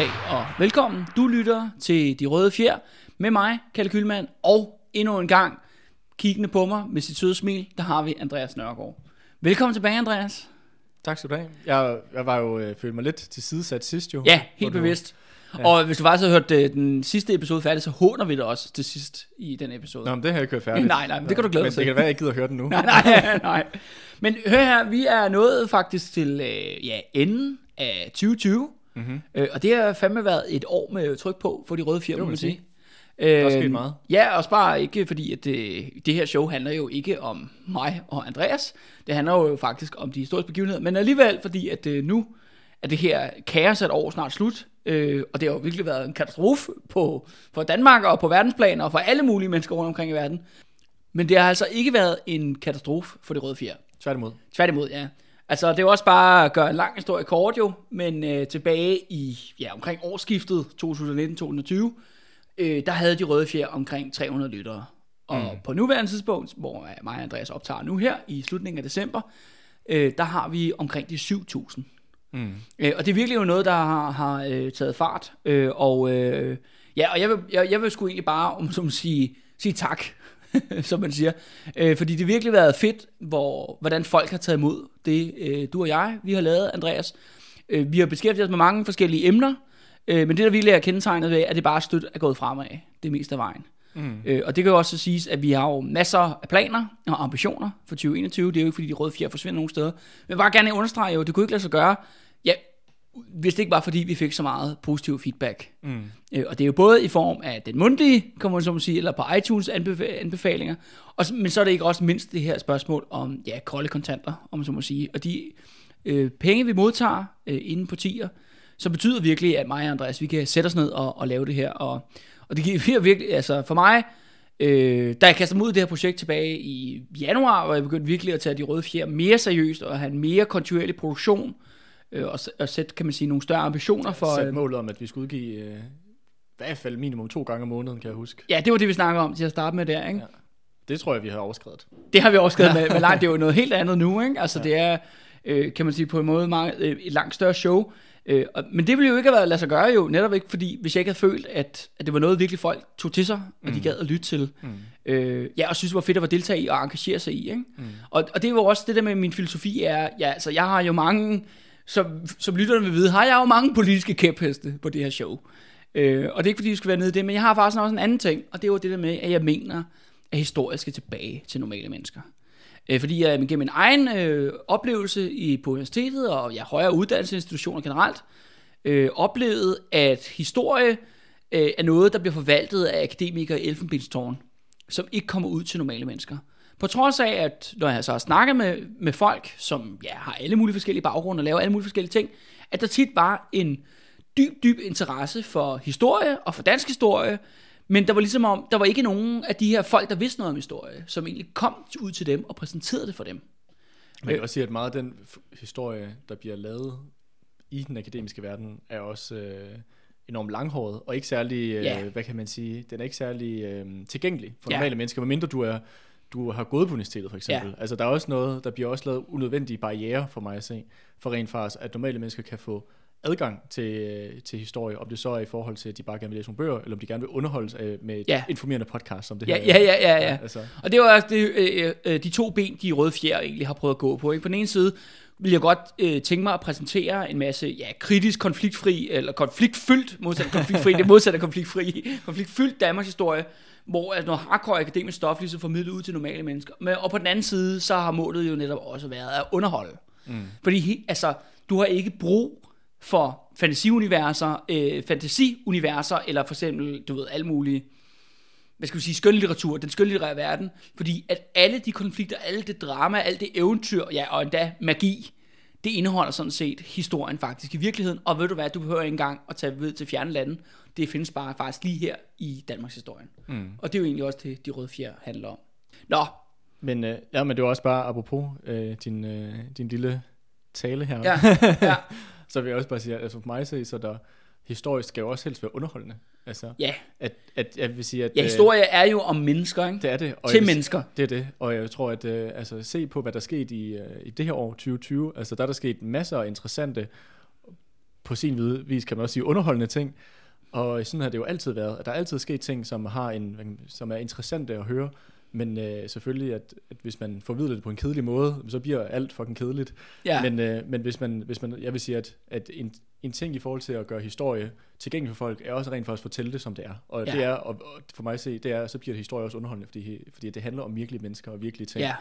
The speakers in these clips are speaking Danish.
Dag og velkommen. Du lytter til De Røde Fjer med mig, Kalle Kylmand, og endnu en gang kiggende på mig med sit søde smil, der har vi Andreas Nørgaard. Velkommen tilbage, Andreas. Tak skal du have. Jeg, jeg var jo øh, følte mig lidt til sidesat sidst jo. Ja, helt bevidst. Ja. Og hvis du faktisk har hørt øh, den sidste episode færdig, så håner vi det også til sidst i den episode. Nå, men det har jeg ikke hørt færdigt. Nej, nej, men det kan du glæde dig men til. det kan være, jeg ikke gider at høre den nu. nej, nej, nej. Men hør her, vi er nået faktisk til øh, ja, enden af 2020. Mm-hmm. Øh, og det har fandme været et år med tryk på for de røde Det må man sige. er også Øh, sket meget. Ja, og bare ikke fordi, at det, det her show handler jo ikke om mig og Andreas. Det handler jo faktisk om de historiske begivenheder. Men alligevel, fordi at øh, nu er det her kaos et år snart slut. Øh, og det har jo virkelig været en katastrofe på, for Danmark og på verdensplan og for alle mulige mennesker rundt omkring i verden. Men det har altså ikke været en katastrofe for det røde fjer. Tværtimod. Tværtimod, ja. Altså, det er jo også bare at gøre en lang historie kort jo, men øh, tilbage i, ja, omkring årsskiftet 2019-2020, øh, der havde de røde fjer omkring 300 lyttere. Og mm. på nuværende tidspunkt, hvor øh, mig og Andreas optager nu her, i slutningen af december, øh, der har vi omkring de 7.000. Mm. Øh, og det er virkelig jo noget, der har, har øh, taget fart. Øh, og øh, ja, og jeg vil, jeg, jeg vil sgu egentlig bare, om som sige, sige tak, som man siger. Øh, fordi det har virkelig været fedt, hvor, hvordan folk har taget imod det, øh, du og jeg, vi har lavet, Andreas. Øh, vi har beskæftiget os med mange forskellige emner, øh, men det, der virkelig er kendetegnet ved, at det bare støt er gået fremad det meste af vejen. Mm. Øh, og det kan jo også siges, at vi har jo masser af planer og ambitioner for 2021. Det er jo ikke, fordi de røde fjer forsvinder nogen steder. Men bare gerne understrege jo, det kunne ikke lade sig gøre, hvis det ikke var, fordi vi fik så meget positiv feedback. Mm. Øh, og det er jo både i form af den mundtlige, kan man så sige, eller på iTunes anbefa- anbefalinger, og, men så er det ikke også mindst det her spørgsmål om, ja, kolde kontanter, om man så må sige. Og de øh, penge, vi modtager øh, inden på tier, så betyder virkelig, at mig og Andreas, vi kan sætte os ned og, og lave det her. Og, og det giver virkelig, altså for mig, øh, da jeg kastede mig ud i det her projekt tilbage i januar, hvor jeg begyndte virkelig at tage de røde fjer mere seriøst, og have en mere kontinuerlig produktion, øh, og, s- og sætte, kan man sige, nogle større ambitioner for... Sat øh, målet om, at vi skulle udgive øh, i hvert fald minimum to gange om måneden, kan jeg huske. Ja, det var det, vi snakkede om til at starte med der, ikke? Ja. Det tror jeg, vi har overskrevet. Det har vi også skrevet med, med langt. Det er jo noget helt andet nu, ikke? Altså, ja. det er, øh, kan man sige, på en måde meget, øh, et langt større show. Øh, og, men det ville jo ikke have været lade sig gøre jo, netop ikke, fordi hvis jeg ikke havde følt, at, at det var noget, virkelig folk tog til sig, og de Mm. gad at lytte til. Mm. Øh, ja, og synes, det var fedt at være deltage i og engagere sig i, ikke? Mm. Og, og det jo også det der med min filosofi er, ja, altså jeg har jo mange, som, som lytterne vil vide, har jeg jo mange politiske kæpheste på det her show. Øh, og det er ikke fordi, vi skal være nede i det, men jeg har faktisk også en anden ting, og det er jo det der med, at jeg mener, at historie skal tilbage til normale mennesker. Øh, fordi jeg gennem min egen øh, oplevelse i, på universitetet og ja, højere uddannelsesinstitutioner generelt, øh, oplevede, at historie øh, er noget, der bliver forvaltet af akademikere i Elfenbenstårn, som ikke kommer ud til normale mennesker. På trods af, at når jeg så har snakket med, med folk, som ja, har alle mulige forskellige baggrunde og laver alle mulige forskellige ting, at der tit var en dyb, dyb interesse for historie og for dansk historie, men der var ligesom om, der var ikke nogen af de her folk, der vidste noget om historie, som egentlig kom ud til dem og præsenterede det for dem. Man kan også sige, at meget af den historie, der bliver lavet i den akademiske verden, er også øh, enormt langhåret, og ikke særlig, øh, Ja. hvad kan man sige, den er ikke særlig øh, tilgængelig for Ja. normale mennesker, medmindre du er du har gået på universitetet for eksempel. Altså der er også noget, der bliver også lavet unødvendige barriere for mig at se, for rent faktisk, at normale mennesker kan få adgang til, til historie, om det så er i forhold til, at de bare gerne vil læse nogle bøger, eller om de gerne vil underholdes øh, med et Ja. informerende podcast som det Ja, her. ja, ja, ja, ja. Altså, Og det var også det, øh, øh, de to ben, de røde fjer egentlig har prøvet at gå på. Ikke? På den ene side vil jeg godt øh, tænke mig at præsentere en masse ja, kritisk konfliktfri, eller konfliktfyldt, modsat af konfliktfri, det modsat af konfliktfri, konfliktfyldt Danmarks historie, hvor at noget hardcore akademisk stof ligesom formidlet ud til normale mennesker. Men, og på den anden side, så har målet jo netop også været at underholde. mm. Fordi altså, du har ikke brug for fantasiuniverser, øh, fantasiuniverser, eller for eksempel, du ved, alle mulige, hvad skal vi sige, skønlitteratur, den skønlitterære verden, fordi at alle de konflikter, alle det drama, alt det eventyr, ja, og endda magi, det indeholder sådan set historien faktisk i virkeligheden. Og ved du hvad, du behøver ikke engang at tage ved til fjerne lande. Det findes bare faktisk lige her i Danmarks historien. Mm. Og det er jo egentlig også det, de røde fjer handler om. Nå, Men, øh, ja, men det var også bare apropos øh, din, øh, din lille tale her. ja, ja, Så vil jeg også bare sige, at altså for mig så, så der historisk skal jo også helst være underholdende. Altså, ja. at, at jeg vil sige, at ja øh, historie er jo om mennesker, ikke? det er det. Og Til vil- mennesker. Det er det, og jeg tror, at øh, altså, se på, hvad der skete i, øh, i det her år, 2020, altså der er der sket masser af interessante, på sin vis kan man også sige, underholdende ting, og sådan har det jo altid været, at der er altid sket ting, som, har en, som er interessante at høre, men øh, selvfølgelig, at, at hvis man formidler det på en kedelig måde, så bliver alt fucking kedeligt. Ja. Men, øh, men hvis, man, hvis man, jeg vil sige, at, at en, en ting i forhold til at gøre historie tilgængelig for folk, er også rent faktisk at fortælle det, som det er. Og Ja. det er, og, og for mig at se, det er, så bliver det historie også underholdende, fordi, fordi det handler om virkelige mennesker og virkelige ting. Ja,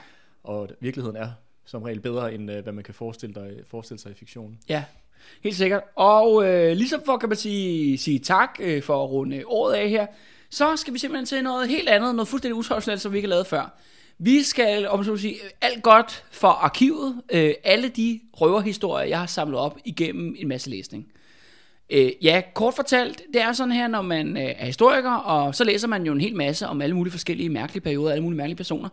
Og virkeligheden er som regel bedre, end øh, hvad man kan forestille, dig, forestille sig i fiktion. ja. Helt sikkert. Og øh, ligesom for, kan man sige, sige tak øh, for at runde året af her, så skal vi simpelthen til noget helt andet, noget fuldstændig utraditionelt, som vi ikke har lavet før. Vi skal, om så at sige, alt godt for arkivet, øh, alle de røverhistorier, jeg har samlet op igennem en masse læsning. Øh, ja, kort fortalt, det er sådan her, når man øh, er historiker, og så læser man jo en hel masse om alle mulige forskellige mærkelige perioder, alle mulige mærkelige personer.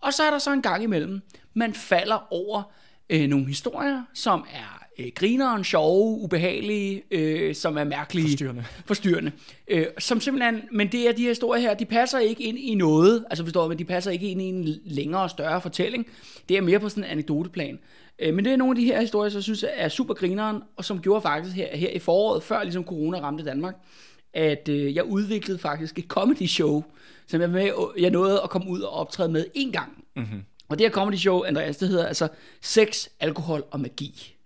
Og så er der så en gang imellem, man falder over øh, nogle historier, som er øh, grineren, sjove, ubehagelige, øh, som er mærkelige. Forstyrrende. Forstyrrende. Øh, som simpelthen, men det er de her historier her, de passer ikke ind i noget, altså forstår men de passer ikke ind i en længere og større fortælling. Det er mere på sådan en anekdoteplan. Øh, men det er nogle af de her historier, som jeg synes er super grineren, og som gjorde faktisk her, her i foråret, før ligesom corona ramte Danmark, at øh, jeg udviklede faktisk et comedy show, som jeg, med, jeg nåede at komme ud og optræde med en gang. Mm-hmm. Og det her comedy show, Andreas, det hedder altså Sex, Alkohol og Magi.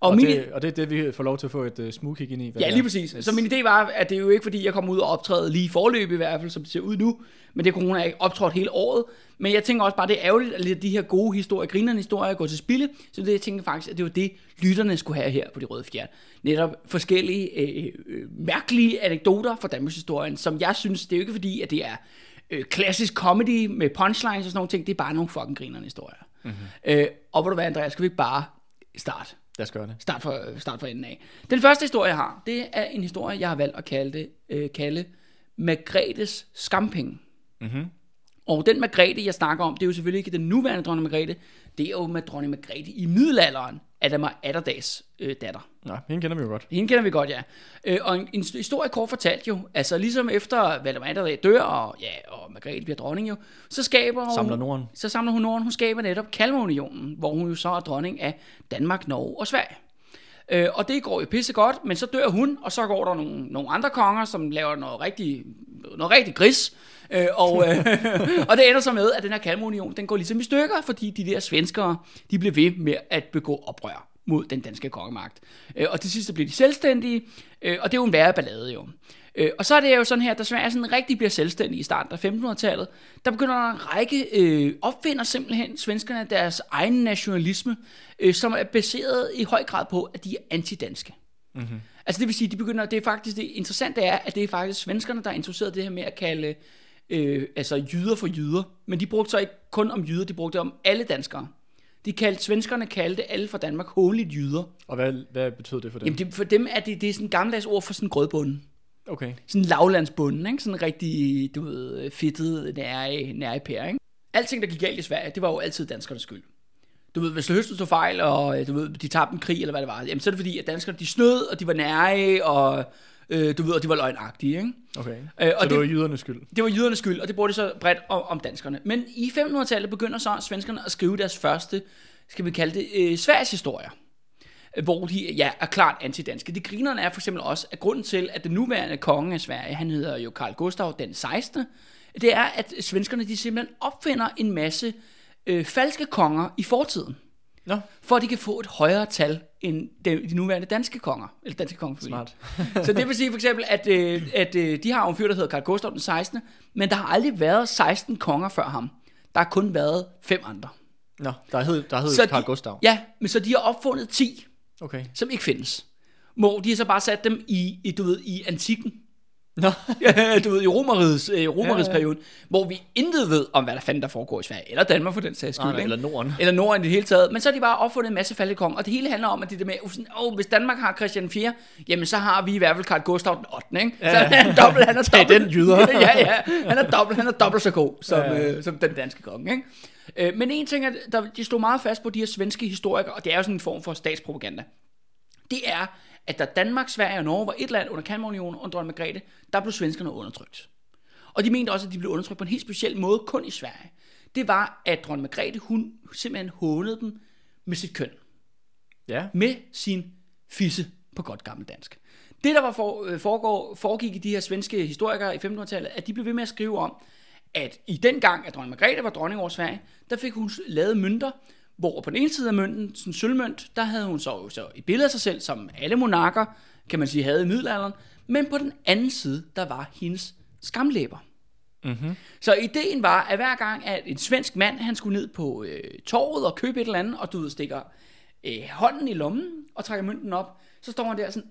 Og, Og, min, det, og det er det, vi får lov til at få et uh, smug kig ind i. Ja, lige præcis. Yes. Så min idé var, at det er jo ikke fordi, jeg kommer ud og optræde lige i forløb i hvert fald, som det ser ud nu. Men det corona er ikke optrådt hele året. Men jeg tænker også bare, det er ærgerligt, at de her gode historier, grinerende historier, går til spilde. Så det jeg tænker faktisk, at det var det, lytterne skulle have her på de røde fjern. Netop forskellige øh, øh, mærkelige anekdoter fra Danmarks historien, som jeg synes, det er jo ikke fordi, at det er øh, klassisk comedy med punchlines og sådan nogle ting. Det er bare nogle fucking grinerende historier. Mm-hmm. Øh, og hvor du hvad, Andreas, skal vi ikke bare starte? Lad os gøre det. Start for, start for enden af. Den første historie, jeg har, det er en historie, jeg har valgt at kalde, det, øh, kalde Margrethes skampenge. Mm-hmm. Og den Margrethe, jeg snakker om, det er jo selvfølgelig ikke den nuværende dronning Margrethe, det er jo med dronning Margrethe i middelalderen, Adamar Atterdags øh, datter. Nå, hende kender vi jo godt. Hende kender vi godt, ja. Øh, og en, en historie kort fortalt jo, altså ligesom efter Valdemar Atterdag dør, og, ja, og Margrethe bliver dronning jo, så skaber hun... Samler Norden. Så samler hun Norden. Hun skaber netop Kalmarunionen, hvor hun jo så er dronning af Danmark, Norge og Sverige. Øh, og det går jo pisse godt, men så dør hun, og så går der nogle, nogle andre konger, som laver noget rigtig, noget rigtig gris. Øh, og, øh, og det ender så med, at den her Kalmarunion, den går ligesom i stykker, fordi de der svenskere, de bliver ved med at begå oprør mod den danske kongemagt. Øh, og til sidst så bliver de selvstændige, øh, og det er jo en værre ballade jo. Øh, og så er det jo sådan her, da Sverige sådan rigtig bliver selvstændig i starten af 1500-tallet, der begynder der en række øh, opfinder simpelthen svenskerne deres egen nationalisme, øh, som er baseret i høj grad på, at de er antidanske. Mm-hmm. Altså det vil sige, de begynder, det er faktisk, det interessante er, at det er faktisk svenskerne, der er interesseret i det her med at kalde øh, altså jyder for jyder. Men de brugte så ikke kun om jyder, de brugte det om alle danskere. De kaldte, svenskerne kaldte alle fra Danmark hånligt jyder. Og hvad, hvad betød det for dem? Jamen det, for dem er det, det er sådan en gammeldags ord for sådan en grødbunden. Okay. Sådan en lavlandsbunden, ikke? Sådan en rigtig, du ved, fedtet nære, nære pære, ikke? Alting, der gik galt i Sverige, det var jo altid danskernes skyld. Du ved, hvis høsten stod fejl, og du ved, de tabte en krig, eller hvad det var, jamen så er det fordi, at danskerne, de snød, og de var nære, og øh, du ved, og de var løgnagtige, ikke? Okay. Øh, og så det, det- var jydernes skyld. Det var jydernes skyld, og det brugte de så bredt om, om danskerne. Men i 1500-tallet begynder så svenskerne at skrive deres første, skal vi kalde det, øh, Sveriges historier. Øh, Hvor de ja, er klart antidanske. Det grinerne er for eksempel også, at grunden til, at den nuværende konge af Sverige, han hedder jo Karl Gustav den 16., det er, at svenskerne de simpelthen opfinder en masse øh, falske konger i fortiden, Nå, for at de kan få et højere tal end de, de nuværende danske konger, eller danske kongefamilier. smart. Så det vil sige for eksempel, at, øh, at øh, de har en fyr, der hedder Karl Gustav den 16., men der har aldrig været 16 konger før ham. Der har kun været fem andre. Nå, der hed, der hed Så Carl de- Gustav. Ja, men så de har opfundet 10, Okay. som ikke findes. Hvor de har så bare sat dem i, i du ved, i antikken. Nå. Ja, du ved, i romerigets, øh, romerigets ja, ja. periode, hvor vi intet ved om, hvad der fanden der foregår i Sverige, eller Danmark for den sags skyld, Nej, eller Norden. eller Norden i det hele taget, men så har de bare opfundet en masse falkekong, og det hele handler om, at det der med, sådan, oh, hvis Danmark har Christian 4, jamen så har vi i hvert fald Karl Gustav den 8. Ikke? Ja, Så ja. han er dobbelt, han er dobbelt, den, jyder. ja, ja, han er dobbelt, han er dobbelt så god som, Ja, ja, ja. Øh, som den danske konge. Ikke? Øh, men en ting, er, der, de stod meget fast på de her svenske historikere, og det er jo sådan en form for statspropaganda det er, at da Danmark, Sverige og Norge var et land under Kalmarunionen og dronning Margrethe, der blev svenskerne undertrykt. Og de mente også, at de blev undertrykt på en helt speciel måde, kun i Sverige. Det var, at dronning Margrethe, hun simpelthen hånede dem med sit køn. Ja. Med sin fisse på godt gammel dansk. Det, der var for, øh, foregår, foregik i de her svenske historikere i 1500-tallet, at de blev ved med at skrive om, at i den gang, at dronning Margrethe var dronning over Sverige, der fik hun lavet mønter, hvor på den ene side af mønten, sådan sølvmønt, der havde hun så, så et billede af sig selv, som alle monarker, kan man sige, havde i middelalderen, men på den anden side, der var hendes skamlæber. Mm-hmm. Så ideen var, at hver gang, at en svensk mand, han skulle ned på øh, torvet og købe et eller andet, og du ved, stikker øh, hånden i lommen og trækker mønten op, så står han der sådan,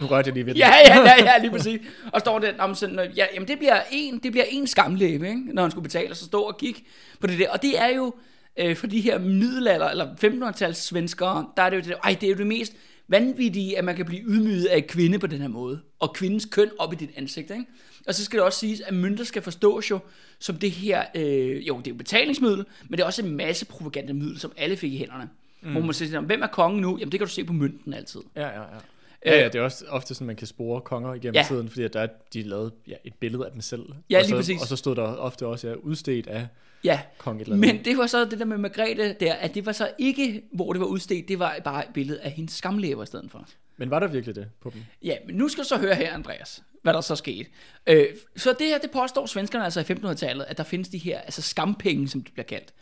Nu rørte jeg lige ved det. Ja, ja, ja, ja, lige præcis. Og står der, om sådan, ja, jamen det bliver en, det bliver en skamlæbe, ikke? når han skulle betale, og så stå og kigge på det der. Og det er jo, øh, for de her middelalder, eller 1500-tals svenskere, der er det jo det, ej, det er jo det mest vanvittige, at man kan blive ydmyget af kvinde på den her måde. Og kvindens køn op i dit ansigt, ikke? Og så skal det også siges, at mønter skal forstås jo som det her, øh, jo, det er jo betalingsmiddel, men det er også en masse propagandamiddel, som alle fik i hænderne. Mm. Hvor man siger, hvem er kongen nu? Jamen det kan du se på mønten altid. Ja, ja, ja. Ja, ja, det er også ofte sådan, man kan spore konger igennem Ja. tiden, fordi at der er, de lavede ja, et billede af dem selv. Ja, og lige så, præcis. Og så stod der ofte også, ja, udstedt af Ja, kong et eller andet. Men det var så det der med Margrethe der, at det var så ikke, hvor det var udstedt, det var bare et billede af hendes skamlæber i stedet for. Men var der virkelig det på dem? Ja, men nu skal du så høre her, Andreas, hvad der så skete. Øh, så det her, det påstår svenskerne altså i 1500-tallet, at der findes de her altså skampenge, som de bliver kaldt.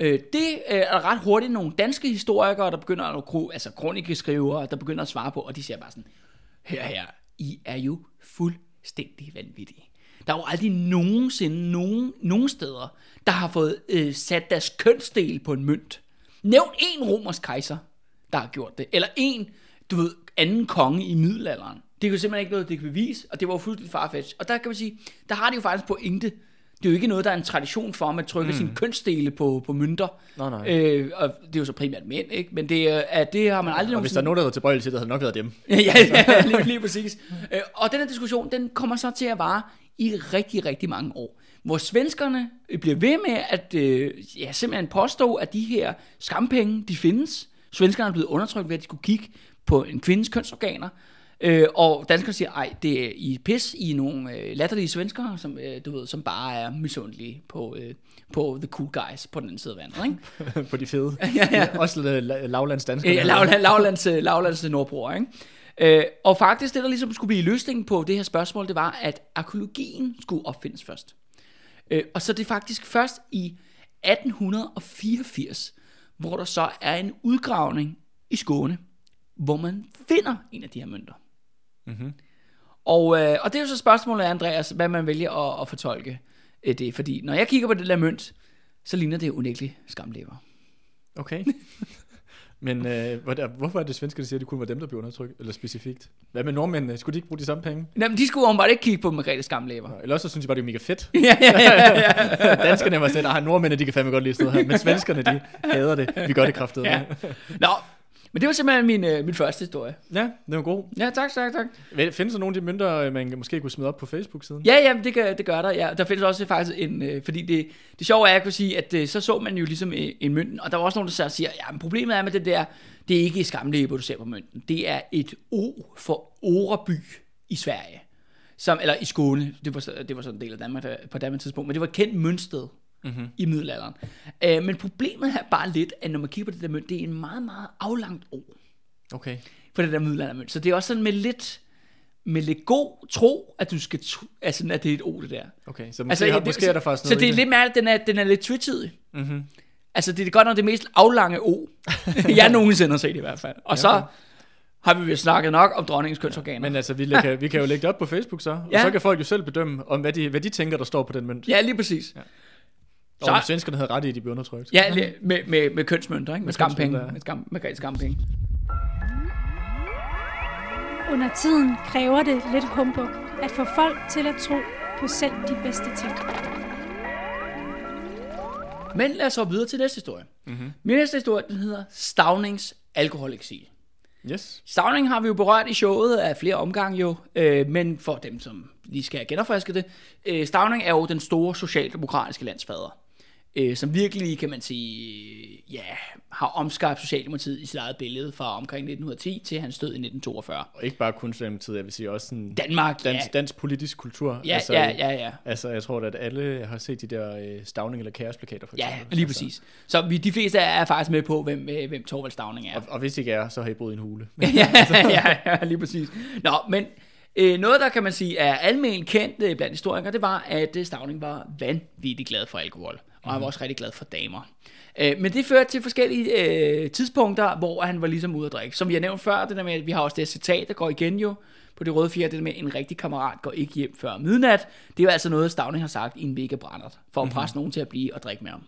Øh, det øh, er ret hurtigt nogle danske historikere, der begynder at, kro- altså kronikeskrivere, der begynder at svare på, og de siger bare sådan, her her, I er jo fuldstændig vanvittige. Der er jo aldrig nogensinde nogen, nogen steder, der har fået øh, sat deres kønsdel på en mønt. Nævn en romersk kejser, der har gjort det. Eller en, du ved, anden konge i middelalderen. Det er jo simpelthen ikke noget, det kan bevise, og det var jo fuldstændig farfetch. Og der kan man sige, der har de jo faktisk pointe. Det er jo ikke noget, der er en tradition for, at man trykker mm. sine kønsdele på, på mønter. Nå, nej. Øh, og det er jo så primært mænd, ikke? Men det, er- at det har man aldrig Og hvis der er nogen, der havde tilbøjelig til det, havde nok været dem. ja, ja, ja lige, lige præcis. Øh, Og den her diskussion, den kommer så til at vare i rigtig, rigtig mange år. Hvor svenskerne bliver ved med at øh, ja, simpelthen påstå, at de her skampenge, de findes. Svenskerne er blevet undertrykt ved, at de skulle kigge på en kvindes kønsorganer. Øh, og danskerne siger, ej, det er I pis, I er nogle øh, latterlige svenskere, som, øh, du ved, som bare er misundelige på, øh, på the cool guys på den anden side af vandet. Ikke? på de fede. ja, ja. Også la- lavlandsdanskere. Ja, lavland, lavlands, øh, lavlands nordbror, ikke? Øh, og faktisk det, der ligesom skulle blive løsningen på det her spørgsmål, det var, at arkeologien skulle opfindes først. Øh, og så det er faktisk først i 1884, hvor der så er en udgravning i Skåne, hvor man finder en af de her mønter. Mm-hmm. Og, øh, og det er jo så spørgsmålet, Andreas, hvad man vælger at, at fortolke øh, det. Fordi når jeg kigger på det der mønt, så ligner det unægteligt skamlever. Okay. Men øh, hvorfor er det svensker, der siger, at det kun var dem, der blev undertrykt? Eller specifikt? Hvad med nordmændene? Skulle de ikke bruge de samme penge? Jamen, de skulle åbenbart ikke kigge på Margrethes skamlever. Nå, Eller også så synes jeg bare, det er mega fedt. ja, ja, ja, ja. Danskerne var sådan, at nordmændene, de kan fandme godt lide sådan her. Men svenskerne, de hader det. Vi gør det kraftigt. Ja. Nå, men det var simpelthen min, øh, min første historie. ja, det var god. Ja, tak, tak, tak. Findes der nogle af de mønter, øh, man måske kunne smide op på Facebook-siden? Ja, ja, det, gør, det gør der. Ja. Der findes også faktisk en, øh, fordi det, det sjove er, at jeg kunne sige, at øh, så så man jo ligesom en, en mønten, og der var også nogen, der siger, ja, men problemet er med det der, det er ikke i skamlæbe, du ser på mønten. Det er et O for Oreby i Sverige. Som, eller i Skåne, det var, det var sådan en del af Danmark der, på daværende tidspunkt, men det var kendt møntsted Mm-hmm. i middelalderen. Øh, men problemet er bare lidt, at når man kigger på det der mønt, det er en meget, meget aflangt O. Okay. for det der middelaldermønt. Så det er også sådan med lidt, med lidt god tro, at du skal, tro, altså, at det er et O, det der. Okay, så måske, Altså, har, det- måske er der faktisk Så noget det er lidt mærkeligt, den er, den er lidt tvetydig. Mm-hmm. Altså, det er godt nok det mest aflange O, jeg nogensinde har set i hvert fald. Og Ja, så okay. har vi jo snakket nok om dronningens kønsorganer. Men altså, vi, kan, vi kan jo lægge det op på Facebook så, og Ja. så kan folk jo selv bedømme, om hvad de, hvad de tænker, der står på den mønt. ja, lige præcis. Ja. Så- Og svenskerne havde ret i, at de blev undertrykt. Ja, med, med, med kønsmønter, ikke? Med, Med skampenge. Med, skam, med skampenge. Under tiden kræver det lidt humbug at få folk til at tro på selv de bedste ting. Men lad os hoppe videre til næste historie. Mm-hmm. Min næste historie, den hedder Stavnings alkoholeksil. Yes. Stavning har vi jo berørt i showet af flere omgange jo, øh, men for dem, som lige skal genopfriske det, øh, Stavning er jo den store socialdemokratiske landsfader øh, som virkelig, kan man sige, ja, har omskabt Socialdemokratiet i sit eget billede fra omkring 1910 til hans død i 1942. Og ikke bare kun Socialdemokratiet, jeg vil sige også sådan Danmark, dansk, ja. dansk politisk kultur. Ja, altså, ja, ja, ja. Altså, jeg tror at alle har set de der øh, Stavning- eller kaosplakater, for Ja, eksempel. lige Altså, præcis. Så vi, de fleste er faktisk med på, hvem, øh, hvem Torvald Stavning er. Og, og hvis ikke er, så har I boet i en hule. ja, ja, ja, lige præcis. Nå, men øh, noget, der kan man sige er almen kendt øh, blandt historikere, det var, at øh, Stavning var vanvittigt glad for alkohol. Og han var også rigtig glad for damer. Øh, men det førte til forskellige øh, tidspunkter, hvor han var ligesom ude at drikke. Som vi har nævnt før, det der med, at vi har også det citat, der går igen jo på det røde fjerde, det der med, at en rigtig kammerat går ikke hjem før midnat. Det er jo altså noget, Stavning har sagt i en mega brændert, for at presse mm-hmm. nogen til at blive og drikke med ham.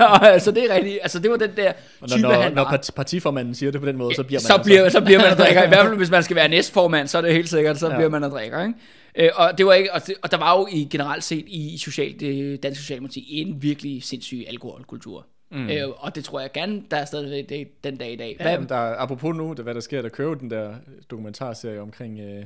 og, altså, det er rigtigt, altså det var den der Og type, når, når, han når var. part- partiformanden siger det på den måde, så bliver man så altså, bliver, så bliver man at drikke. I hvert fald, hvis man skal være næstformand, så er det helt sikkert, så Ja. ja. bliver man at drikke. Ikke? Øh, og, det var ikke, og, det, og der var jo i generelt set i social, det danske socialdemokrati en virkelig sindssyg alkoholkultur. Mm. Øh, og det tror jeg gerne, der er stadig det, den dag i dag. Ja, men der, apropos nu, det, hvad der sker, der kører den der dokumentarserie omkring øh,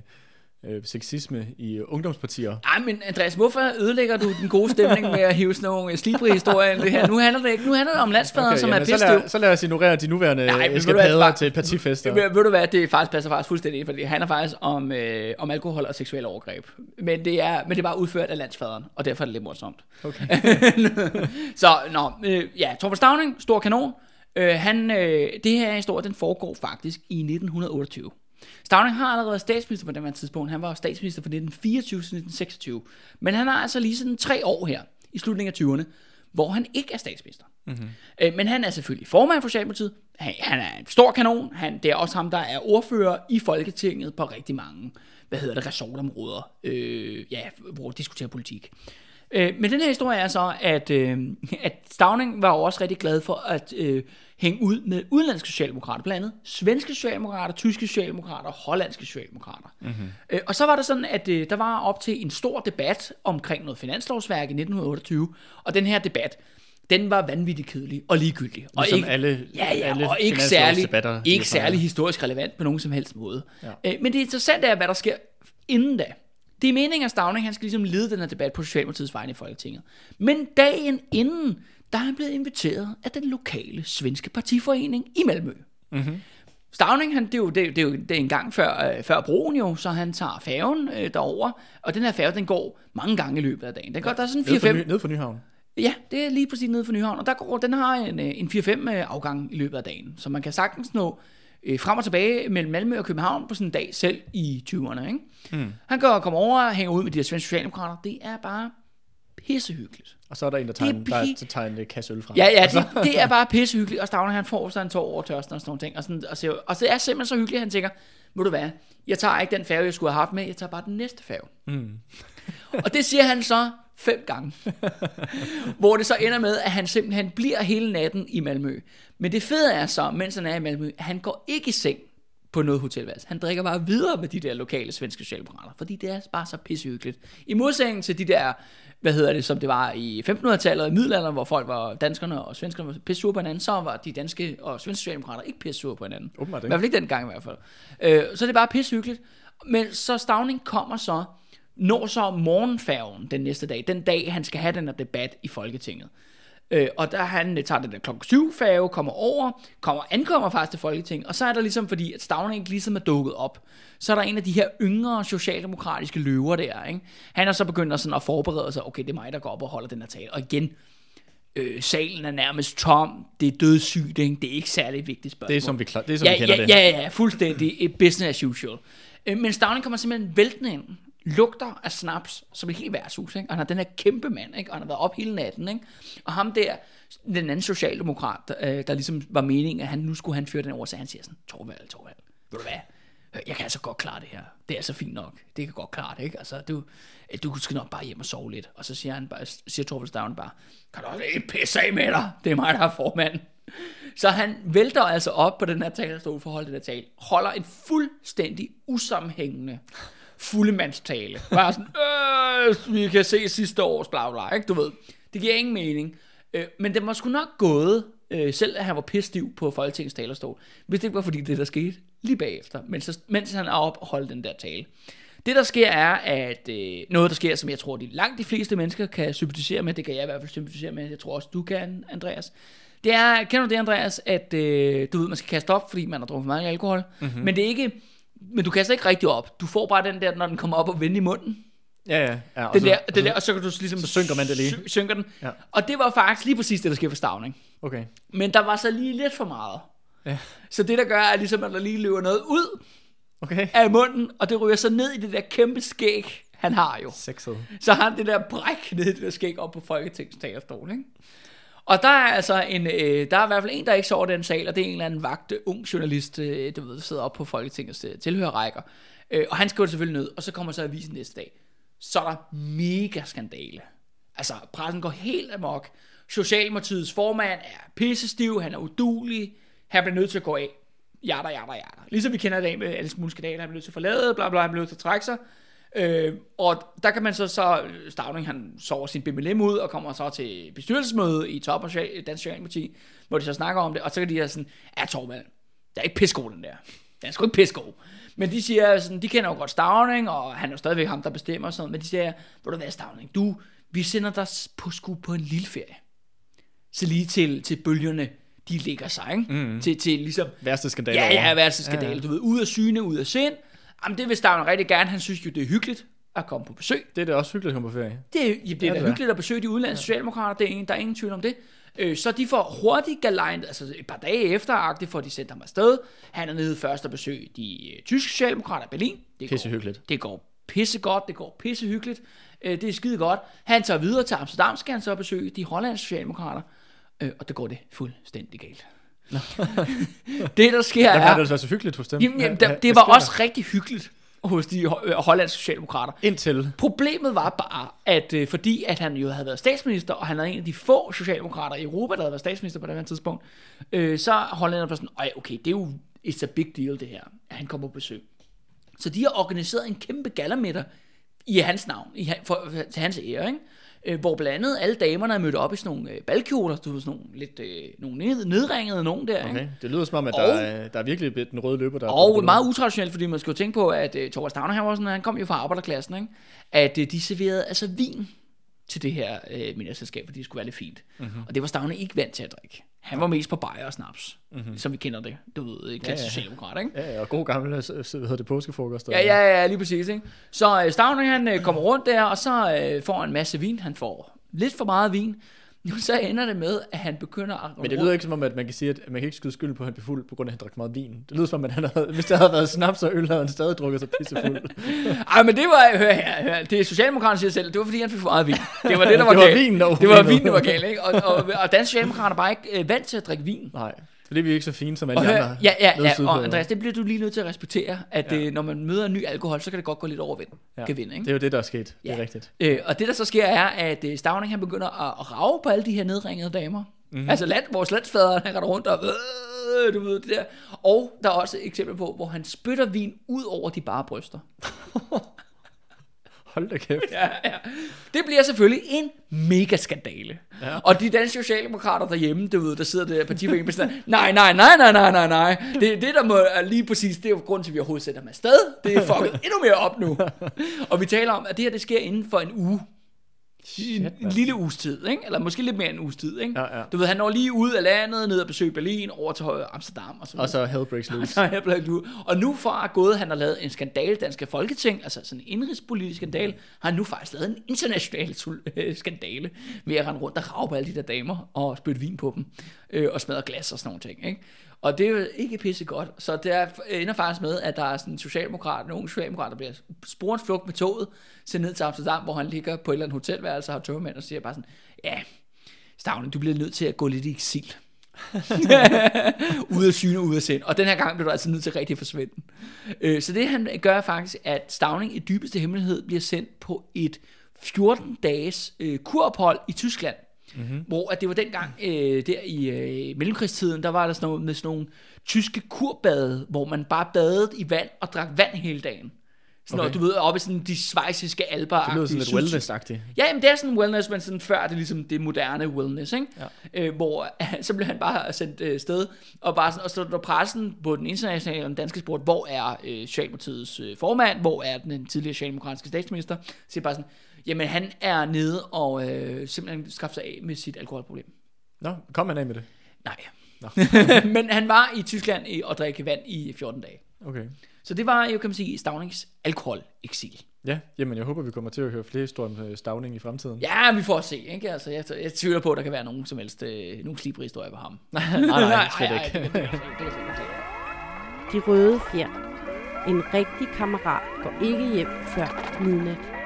øh, sexisme i øh, ungdomspartier. Ej, men Andreas, hvorfor ødelægger du den gode stemning med at hive sådan nogle slibrige historier ind i det her? Nu handler det ikke. Nu handler det om landsfader, okay, som er jamen, så, lad, så lad os ignorere de nuværende Nej, hvad, eskapader bare- til partifester. Ved, ved du hvad, det faktisk passer faktisk fuldstændig, fordi det handler faktisk om, øh, om alkohol og seksuelle overgreb. Men det, er, men det er bare udført af landsfaderen, og derfor er det lidt morsomt. Okay. så, nå, øh, ja, Torvald Stavning, stor kanon. Øh, han, øh, det her historie, den foregår faktisk i 1928. Stavning har allerede været statsminister på det her tidspunkt. Han var statsminister fra 1924 til 1926. Men han har altså lige sådan tre år her, i slutningen af 20'erne, hvor han ikke er statsminister. Mm-hmm. Øh, men han er selvfølgelig formand for Socialdemokratiet. Han, han er en stor kanon. Han, det er også ham, der er ordfører i Folketinget på rigtig mange, hvad hedder det, resortområder, øh, ja, hvor de diskuterer politik. Øh, men den her historie er så, at, øh, at Stavning var jo også rigtig glad for at øh, hænge ud med udenlandske socialdemokrater, blandt andet svenske socialdemokrater, tyske socialdemokrater, hollandske socialdemokrater. Mm-hmm. Øh, og så var det sådan, at øh, der var op til en stor debat omkring noget finanslovsværk i 1928, og den her debat, den var vanvittigt kedelig og ligegyldig. Og Ligesom ikke, alle- ja, ja, alle og ikke særlig, ikke særlig historisk relevant på nogen som helst måde. Ja. Øh, men det interessante er, hvad der sker inden da. Det er meningen, at Stavning han skal ligesom lede den her debat på Socialdemokratiets vegne i Folketinget. Men dagen inden, der er han blevet inviteret af den lokale svenske partiforening i Malmø. Mm-hmm. Stavning, han, det, er jo, det, er jo- det, er jo, det er en gang før, øh, før broen jo, så han tager færgen øh, derover, og den her færge, den går mange gange i løbet af dagen. Den går, der er sådan Ned for, 4-5 Ny, ned for Nyhavn. Ja, det er lige præcis nede for Nyhavn, og der går, den har en, øh, en 4-5 øh, afgang i løbet af dagen, så man kan sagtens nå øh, frem og tilbage mellem Malmø og København på sådan en dag selv i 20'erne. Ikke? Mm. Han går kommer over og hænger ud med de her svenske socialdemokrater. Det er bare pissehyggeligt. Og så er der en, der Det tager, er en, der, der tager en kasse øl frem. Ja, ja, det, det er bare pissehyggeligt, og Stavner han får sig en tår over tørsten og sådan nogle ting. Og, sådan, og, så, og det er simpelthen så hyggeligt, at han tænker, må du hvad, jeg tager ikke den færge, jeg skulle have haft med, jeg tager bare den næste færge. Mm. og det siger han så fem gange. hvor det så ender med, at han simpelthen bliver hele natten i Malmø. Men det fede er så, mens han er i Malmø, han går ikke i seng på noget hotelværelse. Han drikker bare videre med de der lokale svenske socialdemokrater, fordi det er bare så pissehyggeligt. I modsætning til de der, hvad hedder det, som det var i 1500-tallet og i middelalderen, hvor folk var, danskerne og svenskerne var pisse på hinanden, så var de danske og svenske socialdemokrater ikke pisse på hinanden. Åbenbart I ikke. hvert fald ikke dengang i hvert fald. Øh, så det er bare pissehyggeligt. Men så Stavning kommer så, når så morgenfærgen den næste dag, den dag han skal have den her debat i Folketinget. Øh, og der han øh, tager den der klokken 7 færge, kommer over, kommer, ankommer faktisk til Folketinget, og så er der ligesom, fordi at Stavning ikke ligesom er dukket op, så er der en af de her yngre socialdemokratiske løver der, ikke? Han er så begyndt at, sådan at forberede sig, okay, det er mig, der går op og holder den her tale. Og igen, øh, salen er nærmest tom, det er dødssygt, ikke? det er ikke særlig vigtigt spørgsmål. Det er som vi, klar, det er, som ja, vi kender ja, det. Ja, ja, fuldstændig. Et business as usual. Øh, Men Stavning kommer simpelthen væltende ind, lugter af snaps, som et helt værtshus, ikke? Og han har den her kæmpe mand, ikke? Og han har været op hele natten, ikke? Og ham der, den anden socialdemokrat, der, der ligesom var meningen, at han nu skulle han føre den over, så han siger sådan, Torvald, Torvald, ved du hvad? Øh, jeg kan altså godt klare det her. Det er så fint nok. Det kan godt klare det, ikke? Altså, du, øh, du skal nok bare hjem og sove lidt. Og så siger han bare, siger Torvald Stavn bare, kan du også ikke pisse af med dig? Det er mig, der er formand. Så han vælter altså op på den her talerstol for at holde den her tale. Holder en fuldstændig usammenhængende fuldemandstale. Bare sådan, øh, vi kan se sidste års bla bla, ikke? Du ved, det giver ingen mening. Øh, men det var sgu nok gået, øh, selv at han var pisstiv på Folketingets talerstol, hvis det ikke var fordi det, der skete lige bagefter, mens, mens han er op og holdt den der tale. Det der sker er, at øh, noget der sker, som jeg tror, de langt de fleste mennesker kan sympatisere med, det kan jeg i hvert fald sympatisere med, jeg tror også du kan, Andreas, det er, kender du det, Andreas, at øh, du ved, man skal kaste op, fordi man har drukket for meget alkohol, mm-hmm. men det er ikke, men du kaster ikke rigtig op. Du får bare den der, når den kommer op og vender i munden. Ja, ja. ja og Den så- der, den der, og så kan du ligesom så synker man det lige. sy- synker den. Ja. Og det var faktisk lige præcis det, der sker for Stavning. Okay. Men der var så lige lidt for meget. Ja. Så det der gør, er ligesom, at der lige løber noget ud Okay. af munden, og det ryger så ned i det der kæmpe skæg, han har jo. Sexet. Så har han det der bræk ned i det der skæg op på Folketingets talerstol, ikke? Og der er altså en, øh, der er i hvert fald en, der ikke sover den sal, og det er en eller anden vagt, øh, ung journalist, øh, du ved, der sidder op på Folketingets øh, tilhørrækker. Øh, og han skriver det selvfølgelig ned, og så kommer så avisen næste dag. Så er der mega skandale. Altså, pressen går helt amok. Socialdemokratiets formand er pissestiv, han er udulig, han bliver nødt til at gå af. Jada, jada, jada. Ligesom vi kender i dag med alle mulige skandaler, han bliver nødt til at forlade, bla bla, han bliver nødt til at trække sig. Øh, og der kan man så, så Stavning, han sover sin BMLM ud, og kommer så til bestyrelsesmøde i top Social- Dansk Socialdemokrati, hvor de så snakker om det, og så kan de have sådan, ja Torvald, der er ikke pissegod den der. Den er sgu ikke pissegod. Men de siger sådan, de kender jo godt Stavning, og han er jo stadigvæk ham, der bestemmer og sådan men de siger, ved du hvad Stavning, du, vi sender dig på sku på en lille ferie. Så lige til, til bølgerne, de ligger sig, ikke? Mm. Til, til ligesom, Værste skandale Ja, ja, værste skandale. Ja, ja. Du ved, ud af syne, ud af sind. Jamen, det vil Stavn rigtig gerne. Han synes jo, det er hyggeligt at komme på besøg. Det er da også hyggeligt at komme på ferie. Det, er- ja, det er Ja, da hyggeligt at besøge de udenlandske socialdemokrater. Det er ingen, der er ingen tvivl om det. Øh, så de får hurtigt galejnet, altså et par dage efter, det får de sendt ham afsted. Han er nede først og besøge de øh, tyske socialdemokrater i Berlin. Det Pisse går, hyggeligt. det går pissegodt, det går pissehyggeligt. Øh, det er skide godt. Han tager videre til Amsterdam, skal han så besøge de hollandske socialdemokrater. Øh, og det går det fuldstændig galt. det, der sker, Jamen, er... har det så hyggeligt hos dem? Jamen, jamen, Hvad- der, hvad det var også rigtig hyggeligt hos de øh, hollandske socialdemokrater. der? Indtil. Problemet var bare, at øh, fordi at han jo havde været statsminister, og han er en af de få socialdemokrater i Europa, der havde været statsminister på det her tidspunkt, øh, så hollænderne var sådan, okay, det er jo it's a big deal det her, at han kommer på besøg. Så de har organiseret en kæmpe gallermiddag i hans navn, i, for, til hans ære, ikke? Øh, hvor blandt andet alle damerne er mødt op i sådan nogle øh, balkjoler, du ved, sådan nogle lidt øh, nogle ned, nedringede nogen der, ikke? Okay. Det lyder som om, at Og- der, er, der er virkelig den røde løber, der er Og på- meget utraditionelt, fordi man skal jo tænke på, at uh, Thorvald Stavner, han, var sådan, han kom jo fra arbejderklassen, ikke? at uh, de serverede altså vin til det her uh, middagsselskab, fordi det skulle være lidt fint. Mm-hmm. Og det var Stavner ikke vant til at drikke. Han var mest på bajer og snaps, mm-hmm. som vi kender det, du ved, klassisk Ja, ja, socialdemokrat, ikke? Ja, ja, og god gamle, øh, hvad hedder det, påskefrokost. Ja, ja, ja, lige præcis, ikke? Så uh, Stavner, han uh, kommer rundt der, og så uh, får en masse vin. Han får lidt for meget vin. Så ender det med, at han begynder at... Men det lyder ikke som om, at man kan sige, at man kan ikke skyde skyld på, at han blev fuld, på grund af, at han drak meget vin. Det lyder som om, at han havde, hvis det havde været snaps og øl, havde han stadig drukket sig pissefuld. Ej, men det var, hør her, hør, det er Socialdemokraterne siger selv, det var fordi, han fik for meget vin. Det var det, der var Det var galt. vinen, der var Det var vinen, der var galt, ikke? Og, og, og danske socialdemokrater er bare ikke øh, vant til at drikke vin. Nej, for det er vi ikke så fine som alle Og de andre. ja, ja, ja, sydpå. og Andreas, det bliver du lige nødt til at respektere, at Ja. ja. øh, når man møder en ny alkohol, så kan det godt gå lidt over vind. Ja. Ja. Vinde, ikke? Det er jo det, der er sket. Det er Ja. rigtigt. Øh, og det, der så sker, er, at øh, Stavning, han begynder at, rave på alle de her nedringede damer. Mhm. Mm-hmm. Altså land, vores landsfader, han render rundt og... Øh, du ved det der. Og der er også et eksempel på, hvor han spytter vin ud over de bare bryster. Hold da kæft. Ja, ja. Det bliver selvfølgelig en mega skandale. Ja. Og de danske socialdemokrater derhjemme, du ved, der sidder der partiforeningen og siger, nej, nej, nej, nej, nej, nej, nej. Det, det der må er lige præcis, det er jo grund til, at vi overhovedet sætter dem afsted. Det er fucket endnu mere op nu. Og vi taler om, at det her, det sker inden for en uge. En, en lille uges tid, ikke? Eller måske lidt mere end en uges tid, ikke? Ja, ja. Du ved, han når lige ud af landet, ned og besøge Berlin, over til Amsterdam og så videre. Og så Hell Breaks Loose. Jeg blevet nu. Og nu for at gået, han har lavet en skandale, danske folketing, altså sådan en indrigspolitisk skandale, har han nu faktisk lavet en international øh, skandale, ved at rende rundt og rave på alle de der damer, og spytte vin på dem, øh, og smadre glas og sådan nogle ting, ikke? Og det er jo ikke pisse godt. Så det er, ender faktisk med, at der er sådan en socialdemokrat, nogle socialdemokrater, der bliver sporet flugt med toget, sendt ned til Amsterdam, hvor han ligger på et eller andet hotelværelse og har tømmermænd, og siger bare sådan, ja, Stavne, du bliver nødt til at gå lidt i eksil. ude af syne, ude af sind. Og den her gang bliver du altså nødt til rigtig at forsvinde. Øh, så det han gør faktisk, at Stavning i dybeste hemmelighed bliver sendt på et 14 dages øh, kurophold i Tyskland. Mm-hmm. Hvor at det var dengang, øh, der i øh, mellemkrigstiden, der var der sådan noget med sådan nogle tyske kurbade, hvor man bare badede i vand og drak vand hele dagen. Sådan Okay. okay. du ved, oppe i sådan de svejsiske alber Det lyder sådan lidt wellness-agtigt. Ja, jamen, det er sådan wellness, men sådan før det ligesom det moderne wellness, ikke? Ja. Øh, hvor så blev han bare sendt øh, sted, og bare sådan, og så der pressen på den internationale og den danske sport, hvor er øh, Socialdemokratiets øh, formand, hvor er den tidligere socialdemokratiske statsminister, så siger bare sådan, jamen han er nede og øh, simpelthen skaffe sig af med sit alkoholproblem. Nå, kom han af med det? Nej. Nå. men han var i Tyskland i, og drikke vand i 14 dage. Okay. Så det var jo, kan man sige, Stavnings alkoholeksil. Ja, jamen jeg håber, vi kommer til at høre flere historier om øh, Stavning i fremtiden. Ja, vi får se, ikke? Altså, jeg, jeg tvivler på, at der kan være nogen som helst, øh, nogen slibre historier på ham. nej, nej, slet nej, ikke. det, det, det, det, De røde fjer. En rigtig kammerat går ikke hjem før midnat.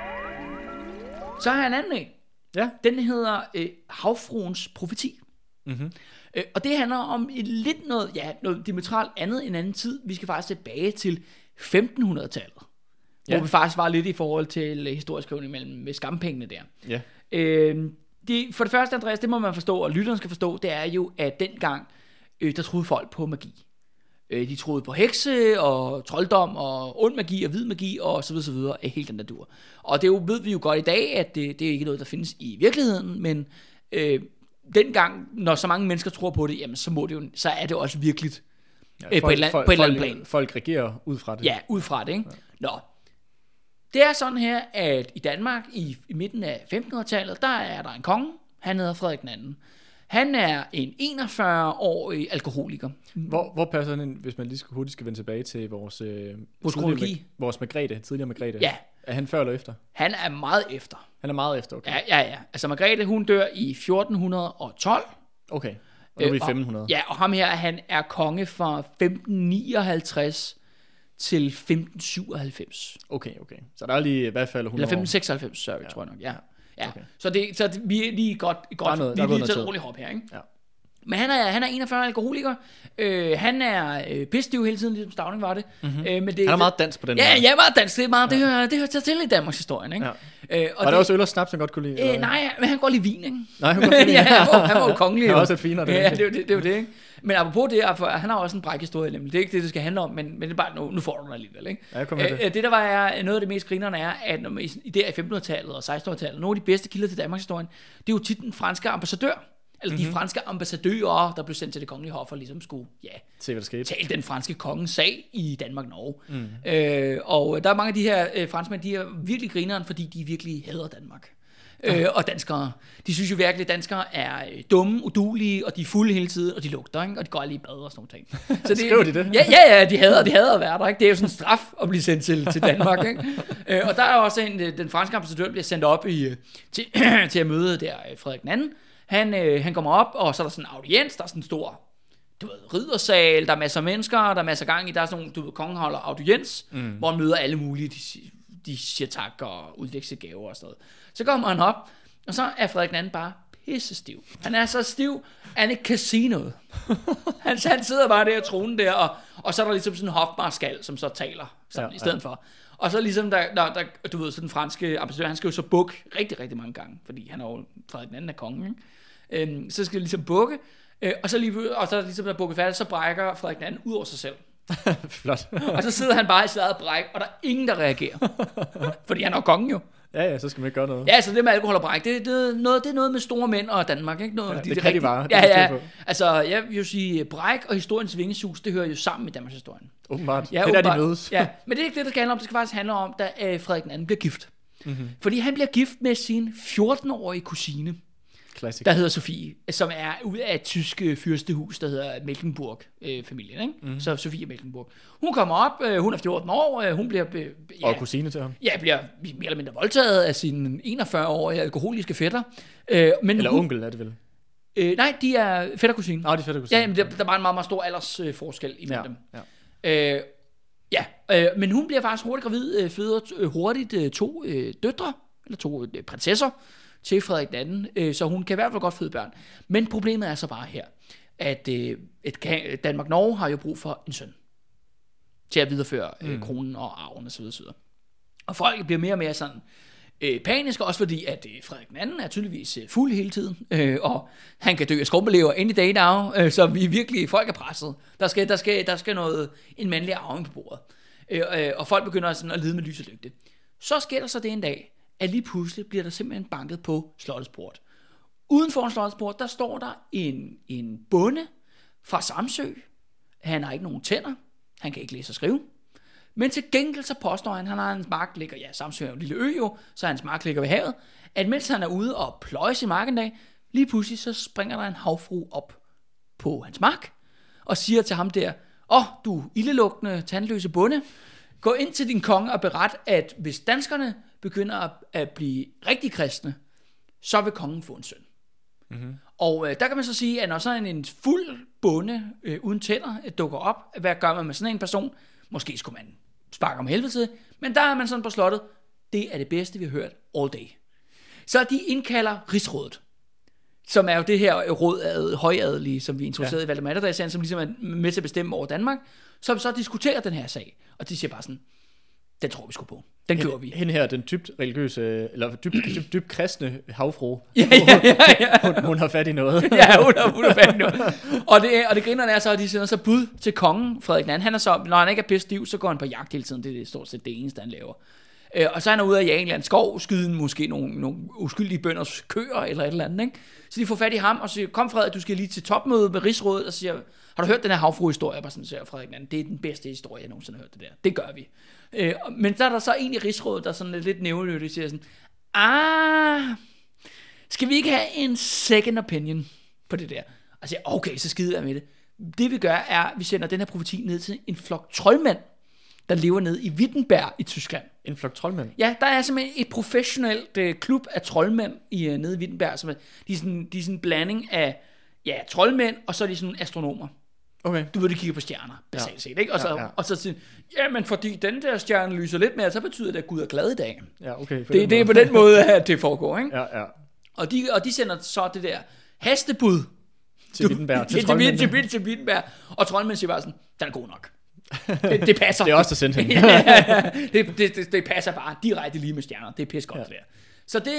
Så har jeg en anden en. Ja. Den hedder øh, Havfruens profeti. Mhm. Øh, og det handler om et lidt noget, ja, noget diametralt andet end anden tid. Vi skal faktisk tilbage til 1500-tallet. Ja. Hvor vi faktisk var lidt i forhold til øh, historieskrivning mellem med skampengene der. Ja. Øh, det, for det første, Andreas, det må man forstå, og lytteren skal forstå, det er jo, at dengang, øh, der troede folk på magi. Øh, de troede på hekse og trolddom og ond magi og hvid magi og så videre, så videre af helt den der dur. Og det jo, ved vi jo godt i dag, at det, det er ikke noget, der findes i virkeligheden, men øh, dengang, når så mange mennesker tror på det, jamen så, må det jo, så er det også virkeligt. ja Øh, på et eller andet- på et eller andet folk, plan. Folk reagerer ud fra det. Ja, ud fra det, ikke? Ja. Nå. Det er sådan her, at i Danmark i, i midten af 1500-tallet, der er der en konge, han hedder Frederik II. Han er en 41-årig alkoholiker. Hvor, hvor passer han ind, hvis man lige skal, hurtigt skal vende tilbage til vores... Øh, Vores kronologi? Vores Margrethe, tidligere Margrethe. Ja. Er han før eller efter? Han er meget efter. Han er meget efter, okay. Ja, ja, ja. Altså Margrethe, hun dør i 1412. Okay. Og nu er vi Øh, og- 1500. Ja, og ham her, han er konge fra 1559 til 1597. Okay, okay. Så der er lige i hvert fald 100 Eller år. 1596, sorry, ja. tror jeg nok. Ja. Ja. Okay. Så, det, så det, vi er lige godt, godt Der er noget- vi er lige taget ordentligt hop her, ikke? Ja. Men han er, han er 41 alkoholiker. Øh, han er øh, pisstiv hele tiden, ligesom Stavning var det. Mm-hmm. Øh, men det Han er meget dans på den Ja, måde. ja, meget dansk. Det, er meget, det, hører, det hører til i Danmarks historie, ikke? Ja. Øh, og Var det også øl og snaps, han godt kunne lide? Øh, nej, men han går lige vin, ikke? Nej, han kunne godt lide ja, han var, han var jo kongelig. Han er jo. også et finere, det er Ja, det. det jo det, det, jo det, ikke? Men apropos det, han har også en brækhistorie, nemlig. Det er ikke det, det skal handle om, men, men det er bare, nu, nu får du den alligevel, ikke? Ja, kom med det. Øh, det der var er, noget af det mest grinerne er, at når man, i, der i 1500-tallet og 1600-tallet, nogle af de bedste kilder til Danmarks historie, det er jo tit den franske ambassadør, eller Mhm. de franske ambassadører, der blev sendt til det kongelige hof og ligesom skulle, ja, Se, hvad der skete. tale den franske kongens sag i Danmark-Norge. Mm. Øh, og der er mange af de her øh, franskmænd, de er virkelig grineren, fordi de virkelig hader Danmark. Øh, og danskere. De synes jo virkelig, at danskere er øh, dumme, udulige, og de er fulde hele tiden, og de lugter, ikke? og de går aldrig i bad og sådan nogle ting. Så Skriver de det? Ja, ja, ja, de hader, de hader at være der. Ikke? Det er jo sådan en straf at blive sendt til, til Danmark. Ikke? øh, og der er også en, øh, den franske ambassadør bliver sendt op i, øh, til, til at møde der Frederik II. Han, øh, han kommer op, og så er der sådan en audiens, der er sådan en stor du ved, riddersal, der er masser af mennesker, der er masser af gang i, der er sådan nogle, du ved, kongen holder audiens, mm. hvor han møder alle mulige, de, de siger tak og udveksler gaver og sådan noget. Så kommer han op, og så er Frederik II bare pisse stiv. Han er så stiv, at han ikke kan sige noget. han, han sidder bare der i tronen der, og, og så er der ligesom sådan en hofmarskal, som så taler sådan, Ja, i stedet ja. for. Og så ligesom, der, der, der, du ved, så den franske ambassadør, han skal jo så bukke rigtig, rigtig mange gange, fordi han er jo Frederik den anden af kongen, ikke? Øhm, så skal det ligesom bukke, øh, og så lige, og så ligesom der er bukket færdigt, så brækker Frederik den anden ud over sig selv. Flot. Og så sidder han bare i sit eget bræk, og der er ingen, der reagerer. fordi han er jo kongen jo. ja, ja, så skal man ikke gøre noget. Ja, så det med alkohol og bræk, det, det, er noget, det er noget med store mænd og Danmark, ikke? Noget, Ja, det er kan de rigtig- bare, det Ja, ja. Altså, jeg vil jo sige, bræk og historiens vingesus, det hører jo sammen i Danmarks historien. Åbenbart. Ja, det er der, de mødes. Ja, men det er ikke det, det skal handle om. Det skal faktisk handle om, da øh, Frederik II bliver gift. Mhm. Mm-hmm. Fordi han bliver gift med sin 14-årige kusine, Classic. der hedder Sofie, som er ud af et tysk øh, fyrstehus, der hedder Mecklenburg-familien. ikke? Mhm. Mm. Så Sofie Mecklenburg. Hun kommer op, øh, hun er 14 år, øh, hun bliver, øh, ja, Og kusine til ham. ja, bliver mere eller mindre voldtaget af sin 41-årige alkoholiske fætter. Øh, men Eller hun, onkel er det vel. Øh, nej, de er fætter-kusine. Nå, de er fedt, kusine. Ja, men der, der var en meget, meget stor aldersforskel øh, imellem ja, dem. ja. Øh, ja, øh, men hun bliver faktisk hurtigt gravid, øh, føder øh, hurtigt øh, to øh, døtre, eller to øh, prinsesser, til Frederik II, øh, så hun kan i hvert fald godt føde børn. Men problemet er så bare her, at øh, et, Danmark-Norge har jo brug for en søn, til at videreføre øh, Mm. kronen og arven osv. osv. Og folk bliver mere og mere sådan øh, paniske, også fordi, at øh, Frederik II er tydeligvis øh, fuld hele tiden, øh, og han kan dø af skrumpelever any day now, øh, så vi virkelig, folk er presset. Der skal, der skal, der skal noget, en mandlig arving på bordet. Øh, øh, og folk begynder sådan at lide med lys og lygte. Så sker der så det en dag, at lige pludselig bliver der simpelthen banket på slottets port. Uden for slottets port, der står der en, en bonde fra Samsø. Han har ikke nogen tænder. Han kan ikke læse og skrive. Men til gengæld så påstår han, at han har en mark ligger, ja, Samsø er jo en lille ø jo, så hans mark ligger ved havet, at mens han er ude og pløje i marken dag, lige pludselig så springer der en havfru op på hans mark, og siger til ham der, åh, oh, du ildelugtende, tandløse bonde, gå ind til din konge og beret, at hvis danskerne begynder at, at blive rigtig kristne, så vil kongen få en søn. Mm-hmm. Og øh, der kan man så sige, at når sådan en fuld bonde øh, uden tænder øh, dukker op, hvad gør man med sådan en person? Måske skulle man sparke om helvede til, men der er man sådan på slottet, det er det bedste, vi har hørt all day. Så de indkalder rigsrådet, som er jo det her råd af højadelige, som vi introducerede ja. i Valdemar som ligesom er med til at bestemme over Danmark, som så diskuterer den her sag. Og de siger bare sådan, den tror vi sgu på. Den gjorde vi. Hende her, den dybt religiøse, eller dybt, dybt, dybt kristne havfru. Ja, ja, ja. ja. hun, hun har fat i noget. ja, hun har, hun har fat i noget. Og det, og det griner er så, at de sender så bud til kongen, Frederik II. Han er så, når han ikke er pisse så går han på jagt hele tiden. Det er stort set det eneste, han laver. Øh, og så er han ude af jage en eller anden skov, skyde måske nogle, nogle uskyldige bønders køer eller et eller andet. Ikke? Så de får fat i ham og siger, kom Frederik, du skal lige til topmøde med Rigsrådet, og siger, har du hørt den her havfru-historie? bare sådan, siger Frederik det er den bedste historie, jeg nogensinde har hørt det der. Det gør vi. Øh, men så er der så en i Rigsrådet, der er sådan lidt nævnlødigt, siger sådan, ah, skal vi ikke have en second opinion på det der? Og siger, okay, så skider jeg med det. Det vi gør, er, at vi sender den her profeti ned til en flok troldmænd, der lever nede i Wittenberg i Tyskland. En flok troldmænd? Ja, der er simpelthen et professionelt uh, klub af troldmænd i, uh, nede i Wittenberg. Som er, de, er sådan, de er sådan en blanding af ja, troldmænd, og så er de sådan astronomer. Okay. Du ved, de kigger på stjerner, basalt ja. set, ikke? Og så, ja, ja. og så siger ja, men fordi den der stjerne lyser lidt mere, så betyder det, at Gud er glad i dag. Ja, okay. Det, det er på den måde, at det foregår, ikke? Ja, ja. Og de, og de sender så det der hastebud. Til Wittenberg. Til, til, til, til, til Wittenberg. Og troldmænd siger bare sådan, den er god nok. Det, det passer. det er også der sendte hende. ja, det, det, det, det, passer bare direkte lige med stjerner. Det er pisse godt, ja. det der. Så det,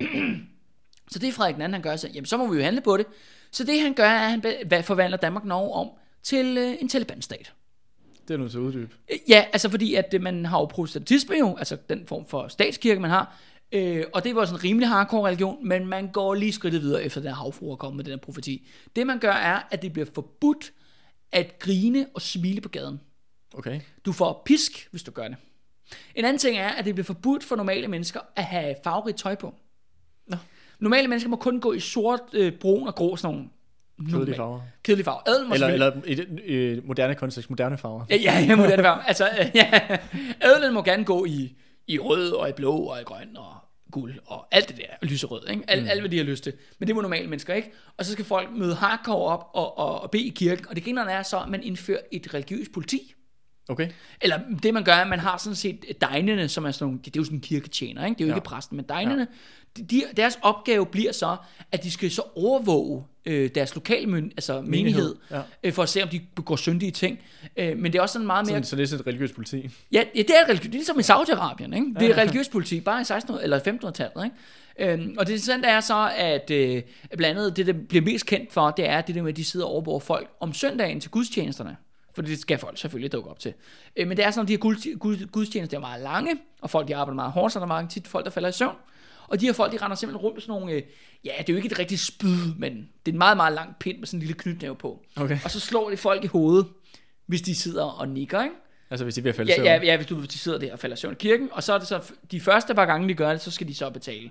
øh, så det er Frederik II, han gør, så, jamen så må vi jo handle på det. Så det han gør, er, at han forvandler Danmark Norge om til øh, en Taliban-stat. Det er nu så uddyb. Ja, altså fordi, at øh, man har jo protestantisme jo, altså den form for statskirke, man har, øh, og det var sådan en rimelig hardcore religion, men man går lige skridtet videre efter den havfru er kommet med den her profeti. Det man gør er, at det bliver forbudt at grine og smile på gaden. Okay. Du får pisk, hvis du gør det. En anden ting er, at det bliver forbudt for normale mennesker at have farverigt tøj på. Normale mennesker må kun gå i sort, øh, brun og grå, sådan nogle Kedelige farver. Kedelige farver. Adel eller, eller i, i moderne kontekst, moderne farver. Ja, ja, ja moderne farver. altså, øh, ja. Adelen må gerne gå i, i rød og i blå og i grøn og guld og alt det der, lyserød, ikke? Alt, mm. alt hvad de har lyst til. Men det må normale mennesker ikke. Og så skal folk møde hardcore op og, og, og bede i kirken. Og det griner er så, at man indfører et religiøst politi. Okay. Eller det man gør, at man har sådan set degnene, som er sådan nogle, det er jo sådan en kirketjener, ikke? det er jo ja. ikke præsten, men degnene, ja. De, deres opgave bliver så, at de skal så overvåge øh, deres lokalmyn, altså menighed, ja. øh, for at se, om de begår syndige ting. Øh, men det er også sådan meget mere... Så, så det er sådan et religiøst politi? Ja, ja det er religiøst. Det er ligesom i Saudi-Arabien, ikke? Det er religiøst politi, bare i 1600 eller 1500-tallet, ikke? Øhm, og det interessante er så, at øh, blandt andet det, der bliver mest kendt for, det er det der med, at de sidder og overvåger folk om søndagen til gudstjenesterne. For det skal folk selvfølgelig dukke op til. Øh, men det er sådan, at de her gudstjenester er meget lange, og folk de arbejder meget hårdt, så der er meget tit folk, der falder i søvn. Og de her folk, de render simpelthen rundt med sådan nogle, øh, ja, det er jo ikke et rigtigt spyd, men det er en meget, meget lang pind med sådan en lille knytnæve på. Okay. Og så slår de folk i hovedet, hvis de sidder og nikker, ikke? Altså hvis de vil falde ja, ja, ja, hvis du, de sidder der og falder søvn i kirken, og så er det så, de første par gange, de gør det, så skal de så betale,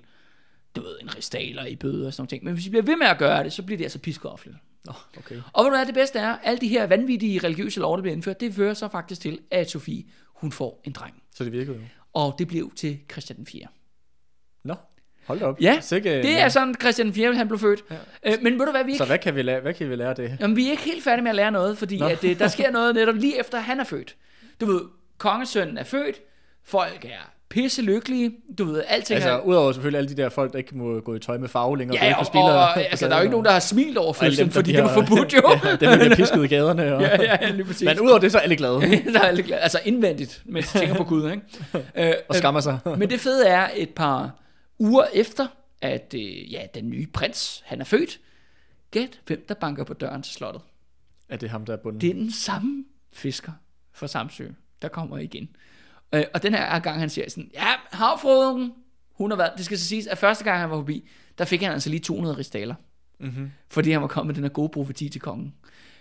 du ved, en ristaler i bøde og sådan noget ting. Men hvis de bliver ved med at gøre det, så bliver det altså piskofflet. Oh, okay. Og hvad du er, det bedste er, alle de her vanvittige religiøse lov, der bliver indført, det fører så faktisk til, at Sofie, hun får en dreng. Så det virkede jo. Og det blev til Christian 4. Nå, hold da op. Ja, Sikke, det er sådan, Christian 4. han blev født. Ja. Øh, men ved du hvad, vi ikke... Så hvad kan vi lære, hvad kan vi lære det? Jamen, vi er ikke helt færdige med at lære noget, fordi at, det, der sker noget netop lige efter, han er født. Du ved, kongesønnen er født, folk er pisse lykkelige, du ved, alting Altså, er... udover selvfølgelig alle de der folk, der ikke må gå i tøj med farve længere. Ja, og, og, og altså, der er jo ikke nogen, der har smilt over fødslen, fordi det var forbudt jo. ja, dem bliver pisket i gaderne. Og... ja, ja, lige præcis. Men udover det, så er alle glade. så er alle glade. Altså indvendigt, mens de tænker på Gud, ikke? Øh, og skammer sig. men det fede er, et par uger efter, at øh, ja, den nye prins, han er født, gæt hvem der banker på døren til slottet. Er det ham, der er bunden? Det er den samme fisker fra Samsø. der kommer igen. Øh, og den her gang, han siger sådan, ja, havfruen, hun har været, det skal så siges, at første gang han var forbi, der fik han altså lige 200 ristaler. Mm-hmm. Fordi han var kommet med den her gode profeti til kongen.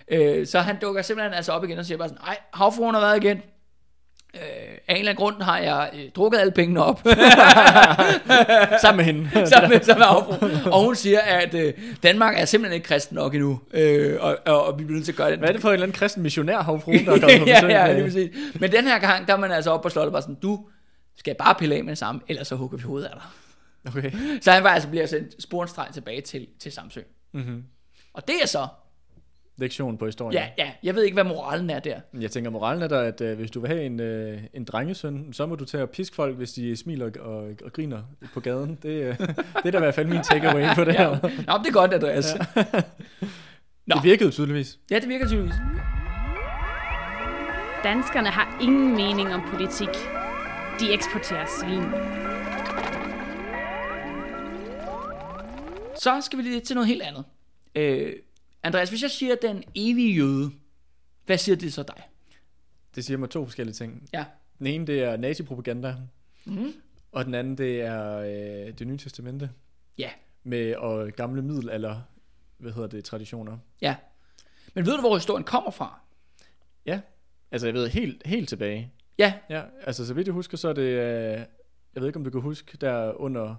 Øh, så han dukker simpelthen altså op igen og siger bare sådan, nej, havfruen har været igen. Øh, af en eller anden grund har jeg øh, drukket alle pengene op. Sammen med hende. sammen med, sammen med. Og hun siger, at øh, Danmark er simpelthen ikke kristen nok endnu. Øh, og, og, og vi bliver nødt til at gøre det. Hvad er det for en eller anden kristen missionær havfrue, der er kommet på ja, ja, lige præcis. Men den her gang, der er man altså oppe på slottet bare sådan, du skal bare pille af med det samme, ellers så hugger vi hovedet af dig. Okay. Så han var altså bliver sendt sporenstreg tilbage til, til Samsø. Mm-hmm. Og det er så, Lektion på historien. ja, ja, jeg ved ikke, hvad moralen er der. Jeg tænker, moralen er der, at øh, hvis du vil have en, øh, en drengesøn, så må du tage og piske folk, hvis de smiler og, og, og griner på gaden. Det, øh, det er da i hvert fald min takeaway på det her. Ja. Nå, det er godt, Andreas. Ja. Nå. Det virkede tydeligvis. ja, det virker tydeligvis. Danskerne har ingen mening om politik. De eksporterer svin. Så skal vi lige til noget helt andet. Øh, Andreas, hvis jeg siger den evige jøde, hvad siger det så dig? Det siger mig to forskellige ting. Ja. Den ene, det er nazipropaganda, Mm. og den anden, det er øh, det nye testamente Ja, med og gamle middelalder, hvad hedder det, traditioner. ja. Men ved du, hvor historien kommer fra? Ja, altså jeg ved helt, helt tilbage. Ja, Ja, altså så vidt jeg husker, så er det, øh, jeg ved ikke om du kan huske, der under,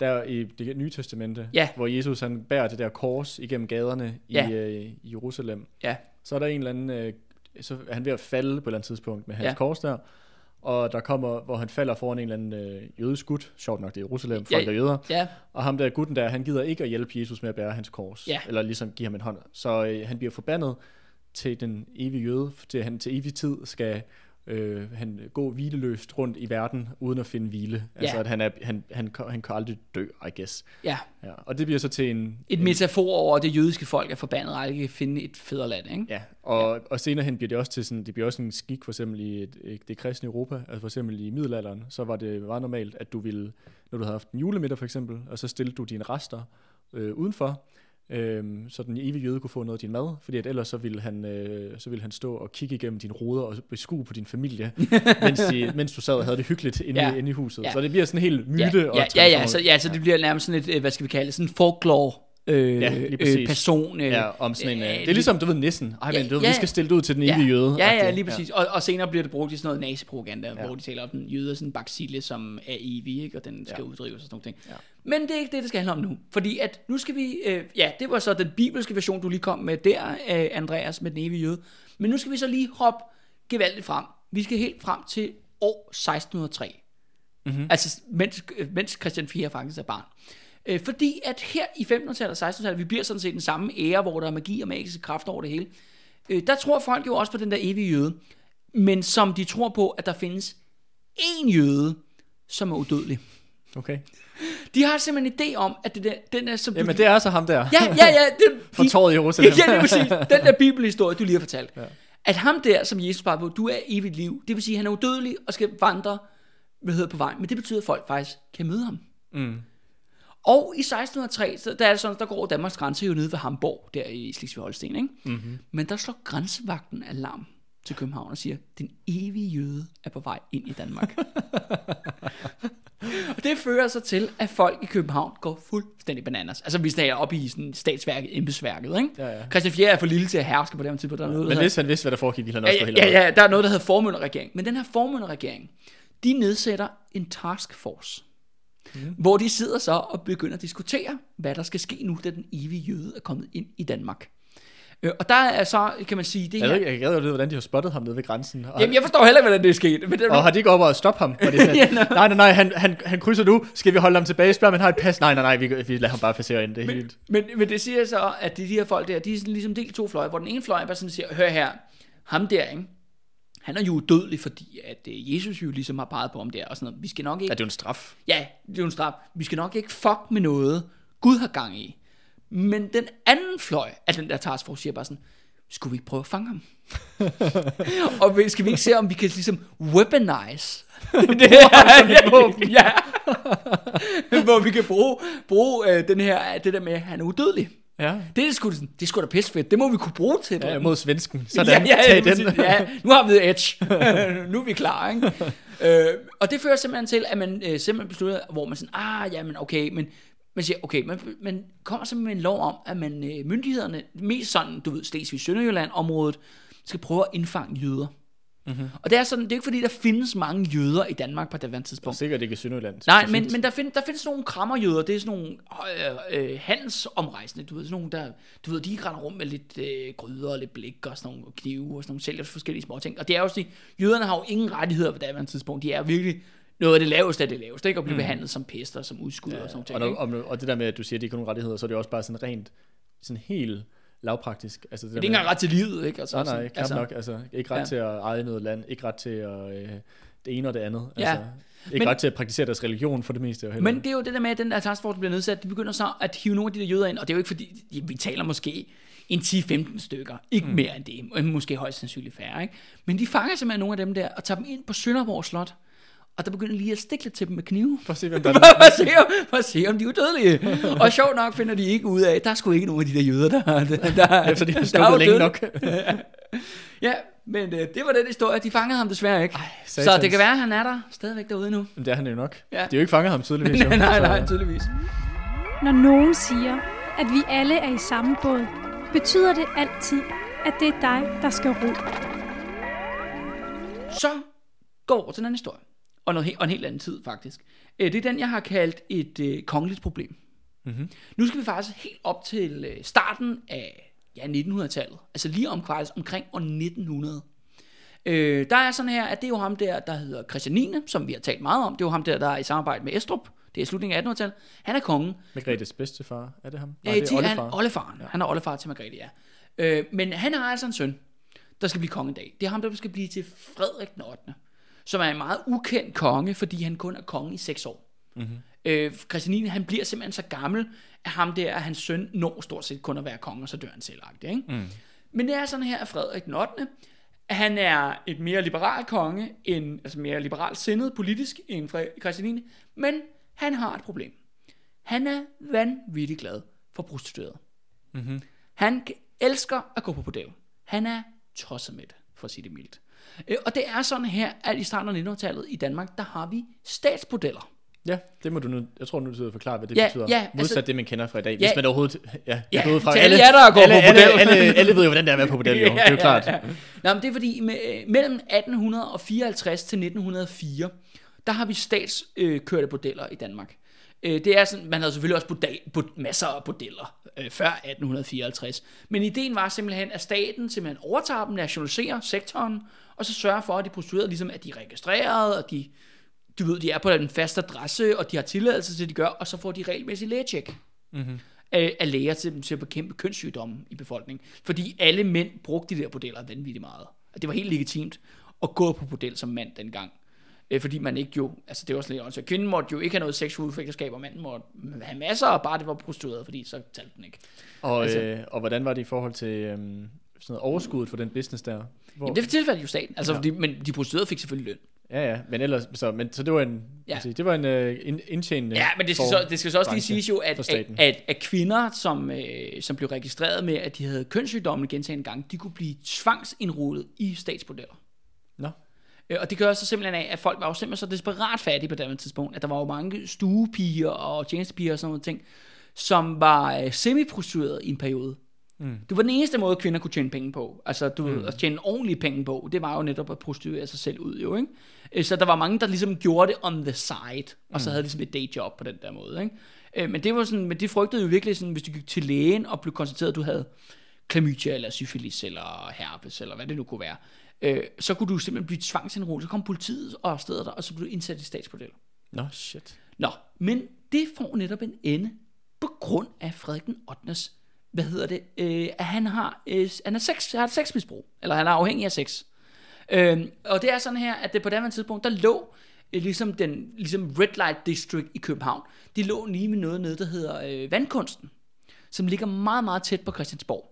der i det nye testamente, Ja. hvor Jesus han bærer det der kors igennem gaderne Ja. i, øh, i Jerusalem. ja, Så er der en eller anden, øh, så er han ved at falde på et eller andet tidspunkt med hans Ja. ja. kors der, og der kommer, hvor han falder foran en eller anden øh, jødisk gut, sjovt nok det er Jerusalem, Ja, folk er jøder, ja, og ham der gutten der, han gider ikke at hjælpe Jesus med at bære hans kors, Ja. eller ligesom give ham en hånd. Så øh, han bliver forbandet til den evige jøde, til han til evig tid skal øh, han gå hvileløst rundt i verden, uden at finde hvile. Altså Ja. at han, er, han, han, han, kan aldrig dø, I guess. ja. Ja. Og det bliver så til en... Et en, metafor over, at det jødiske folk er forbandet og aldrig kan finde et fædreland, ikke? Ja, og, ja. og senere hen bliver det også til sådan, det bliver også en skik for eksempel i et, det kristne Europa, altså for eksempel i middelalderen, så var det meget normalt, at du ville, når du havde haft en julemiddag for eksempel, og så stillede du dine rester øh, udenfor, øh, så den evige jøde kunne få noget af din mad, fordi at ellers så ville han, øh, så ville han stå og kigge igennem dine ruder og beskue på din familie, mens, de, mens du sad og havde det hyggeligt inde, Ja. ja. inde i huset. Ja. Så det bliver sådan helt myte ja, og ja, ja, ja, så, ja, så det bliver nærmest sådan et, øh, hvad skal vi kalde det, sådan en folklore øh, Ja, øh, person. Øh, Ja, om sådan en, øh, det er ligesom, du ved, nissen. Ej, men Ja, du ved, ja. vi skal stille det ud til den ja, evige jøde. Ja, ja, lige præcis. Og, og senere bliver det brugt i sådan noget nazipropaganda, ja. Ja. hvor de taler om den jøder, sådan en baksille, som er evig, ikke? og den skal ja. Ja. uddrives og sådan nogle ting. Ja. Men det er ikke det, det skal handle om nu. Fordi at nu skal vi, øh, ja, det var så den bibelske version, du lige kom med der, øh, Andreas, med den evige jøde. Men nu skal vi så lige hoppe gevaldigt frem. Vi skal helt frem til år 1603. Mm-hmm. Altså, mens, øh, mens Christian 4 faktisk er barn. Øh, fordi at her i 1500-tallet og 1600-tallet, vi bliver sådan set den samme ære, hvor der er magi og magiske kræfter over det hele. Øh, der tror folk jo også på den der evige jøde. Men som de tror på, at der findes én jøde, som er udødelig. Okay. De har simpelthen en idé om, at det der, den er som du- Jamen, det er så ham der. Ja, ja, ja. Det, For tåret i Jerusalem. Ja, lige præcis. Den der bibelhistorie, du lige har fortalt. Ja. At ham der, som Jesus pegede på, du er evigt liv. Det vil sige, at han er udødelig og skal vandre hvad hedder, på vej. Men det betyder, at folk faktisk kan møde ham. Mm. Og i 1603, så der er sådan, der går Danmarks grænse jo nede ved Hamburg, der i Slesvig-Holsten, ikke? Mm-hmm. Men der slår grænsevagten alarm til København og siger, den evige jøde er på vej ind i Danmark. og det fører så til, at folk i København går fuldstændig bananas. Altså vi er oppe i sådan statsværket, embedsværket, ikke? Ja, ja. Christian 4 er for lille til at herske på det her tidspunkt. Der er noget, Men hvis han vidste, hvad der foregik, ville han også ja, ja, amok. ja, der er noget, der hedder formynderregering. Men den her formynderregering, de nedsætter en task force, mm. hvor de sidder så og begynder at diskutere, hvad der skal ske nu, da den evige jøde er kommet ind i Danmark. Øh, og der er så, kan man sige, det Jeg, her... ikke- jeg gad jo vide, hvordan de har spottet ham nede ved grænsen. Og, Jamen, jeg forstår heller ikke, hvordan det er sket. Men det, og har de ikke op og stoppe ham? Sådan, Ja, nej. nej, nej, nej, han, han, han krydser nu. Skal vi holde ham tilbage? Spørg, om han har et pas. Nej, nej, nej, vi, vi lader ham bare passere ind. Det men, helt... men, men det siger så, at de, de her folk der, de er sådan ligesom delt to fløje, hvor den ene fløj bare sådan siger, hør her, ham der, ikke? Han er jo udødelig, fordi at øh, Jesus jo ligesom har peget på ham der, og sådan noget. Vi skal nok ikke Ja, det er jo en straf. Ja, det er jo en straf. Vi skal nok ikke fuck med noget, Gud har gang i. Men den anden fløj af den der taskforce siger bare sådan, skulle vi ikke prøve at fange ham? og vi- skal vi ikke se, om vi kan ligesom weaponize det her, ja, hvor vi kan bruge, bruge øh, den her, det der med, at han er udødelig. Ja. Det er sgu, det er sgu da pisse fedt. Det må vi kunne bruge til. ja mod svensken. Sådan, ja, ja, tag den. ja, nu har vi edge. nu er vi klar, ikke? øh, og det fører simpelthen til, at man øh, simpelthen beslutter, hvor man sådan, ah, jamen okay, men man siger, okay, man, man kommer simpelthen med en lov om, at man øh, myndighederne, mest sådan, du ved, Slesvig Sønderjylland området, skal prøve at indfange jøder. Mm-hmm. Og det er sådan, det er ikke fordi, der findes mange jøder i Danmark på det Og tidspunkt. sikkert ikke i Sønderjylland. Nej, men, men der, find, der findes nogle krammerjøder, det er sådan nogle øh, øh, handelsomrejsende, du ved, sådan nogle, der, du ved, de render rundt med lidt øh, gryder og lidt blik og sådan nogle knive og sådan nogle sælger forskellige små ting. Og det er jo sådan, jøderne har jo ingen rettigheder på det tidspunkt. De er virkelig noget af det laveste af det laveste, ikke? At blive mm. behandlet som pester, som udskud ja, og sådan og, noget. når, og, og det der med, at du siger, at de ikke har nogen rettigheder, så er det også bare sådan rent, sådan helt lavpraktisk. Altså det, Det er ikke engang ret til livet, ikke? Altså, Nej, nej, knap altså, nok. Altså, ikke ret ja. til at eje noget land, ikke ret til at, øh, det ene og det andet. Ja. Altså, ikke Men- ret til at praktisere deres religion for det meste. Jo. Men det er jo det der med, at den der taskforce bliver nedsat, de begynder så at hive nogle af de der jøder ind, og det er jo ikke fordi, vi taler måske en 10-15 stykker, ikke mm. mere end det, måske højst sandsynligt færre, ikke? Men de fanger simpelthen nogle af dem der, og tager dem ind på Sønderborg Slot, og der begynder lige at stikke lidt til dem med knive. For at se, hvem der For, er for, at se, om, for at se, om de er udødelige. og sjovt nok finder de ikke ud af, at der er sgu ikke nogen af de der jøder, der, der, der, Efter de har længe nok. Ja, men øh, det var den historie. De fangede ham desværre ikke. Ej, så det kan være, at han er der stadigvæk derude nu. Men det er han jo nok. Ja. De har jo ikke fanget ham tydeligvis. nej, nej, nej, tydeligvis. Når nogen siger, at vi alle er i samme båd, betyder det altid, at det er dig, der skal ro. Så går over til en anden historie. Og, noget, og en helt anden tid, faktisk. Øh, Det er den, jeg har kaldt et øh, kongeligt problem. Mm-hmm. Nu skal vi faktisk helt op til øh, starten af ja, 1900-tallet. Altså lige om, faktisk omkring år 1900. Øh, der er sådan her, at det er jo ham der, der hedder Christian 9., som vi har talt meget om. Det er jo ham der, der er i samarbejde med Estrup. Det er slutningen af 1800-tallet. Han er kongen. Margrethes bedstefar, er det ham? Nej, det er han, oldefar. oldefaren. Ja. Han er oldefar til Margrethe, ja. Øh, men han har altså en søn, der skal blive konge en dag. Det er ham, der skal blive til Frederik den 8., som er en meget ukendt konge, fordi han kun er konge i 6 år. Mm-hmm. Øh, Christian 9., han bliver simpelthen så gammel, at ham der, at hans søn når stort set kun at være konge, og så dør han selv. Ikke? Mm. Men det er sådan her, at Frederik den 8., han er et mere liberal konge, end, altså mere liberalt sindet politisk end Fre- Christian 9., men han har et problem. Han er vanvittigt glad for prostituerede. Mm-hmm. Han elsker at gå på bordel. Han er tosset med det, for at sige det mildt. Øh, Og det er sådan her, at i starten af 1900-tallet i Danmark, der har vi statsbordeller. Ja, det må du nu, jeg tror nu, du forklare, hvad det Ja, betyder. ja, Modsat altså- det, man kender fra i dag. Hvis Ja. man overhovedet, ja, Ja, fra, til alle jer, der går alle, på alle, bordel. alle, alle, ved jo, hvordan det er at være på bordel, jo. Det er jo klart. Nå, men det er fordi, med, øh, mellem 1854 til 1904, der har vi statskørte bordeller i Danmark. Øh, det er sådan, man havde selvfølgelig også bordel, bod, masser af bordeller øh, før 1854. Men ideen var simpelthen, at staten simpelthen overtager dem, nationaliserer sektoren, og så sørger for, at de prostituerede ligesom, at de er registreret, og de, du ved, de er på den faste adresse, og de har tilladelse til, at de gør, og så får de regelmæssigt lægetjek Mm-hmm. af, af læger til, til at bekæmpe kønssygdomme i befolkningen. Fordi alle mænd brugte de der bordeller vanvittigt meget. Og det var helt legitimt at gå på bordel som mand dengang. Øh, fordi man ikke jo, altså det var sådan lidt åndssvagt. Kvinden måtte jo ikke have noget seksuelt ægteskab, og manden måtte have masser, og bare det var prostitueret, fordi så talte den ikke. Og, Altså- øh, og hvordan var det i forhold til øhm, sådan noget overskuddet for den business der? Hvor, Jamen, det tilfældet jo staten, altså, Ja. fordi, men de prostituerede fik selvfølgelig løn. Ja, ja, men ellers, så, men, så det var en, Ja. sige, det var en øh, ind, indtjenende Ja, men det skal, så, det skal så også lige siges jo, at, at, at, at kvinder, som, øh, som blev registreret med, at de havde kønssygdomme gentagende gange, de kunne blive tvangsindrudet i statsbordeller. Nå, Øh, Og det gør så simpelthen af, at folk var jo simpelthen så desperat fattige på det tidspunkt, at der var jo mange stuepiger og tjenestepiger og sådan noget ting, som var øh, semi-prostituerede i en periode. Mm. Det var den eneste måde, kvinder kunne tjene penge på. Altså, du mm. at tjene ordentlige penge på, det var jo netop at prostituere sig selv ud, jo, ikke? Øh, Så der var mange, der ligesom gjorde det on the side, og så havde ligesom et dayjob på den der måde, ikke? Øh, Men det var sådan, men de frygtede jo virkelig sådan, hvis du gik til lægen og blev konstateret, at du havde klamydia, eller syfilis, eller herpes, eller hvad det nu kunne være, øh, så kunne du simpelthen blive tvangsindrullet. Så kom politiet og afsteder dig, og så blev du indsat i statsbordeller. nå shit. Nå, men det får netop en ende på grund af Frederik den 8. Hvad hedder det? Øh, at han har, øh, han er sex, har et sexmisbrug, eller han er afhængig af sex. Øh, og det er sådan her, at det på det tidspunkt, der lå øh, ligesom, den, ligesom Red Light District i København, de lå lige med noget nede, der hedder øh, Vandkunsten, som ligger meget, meget tæt på Christiansborg,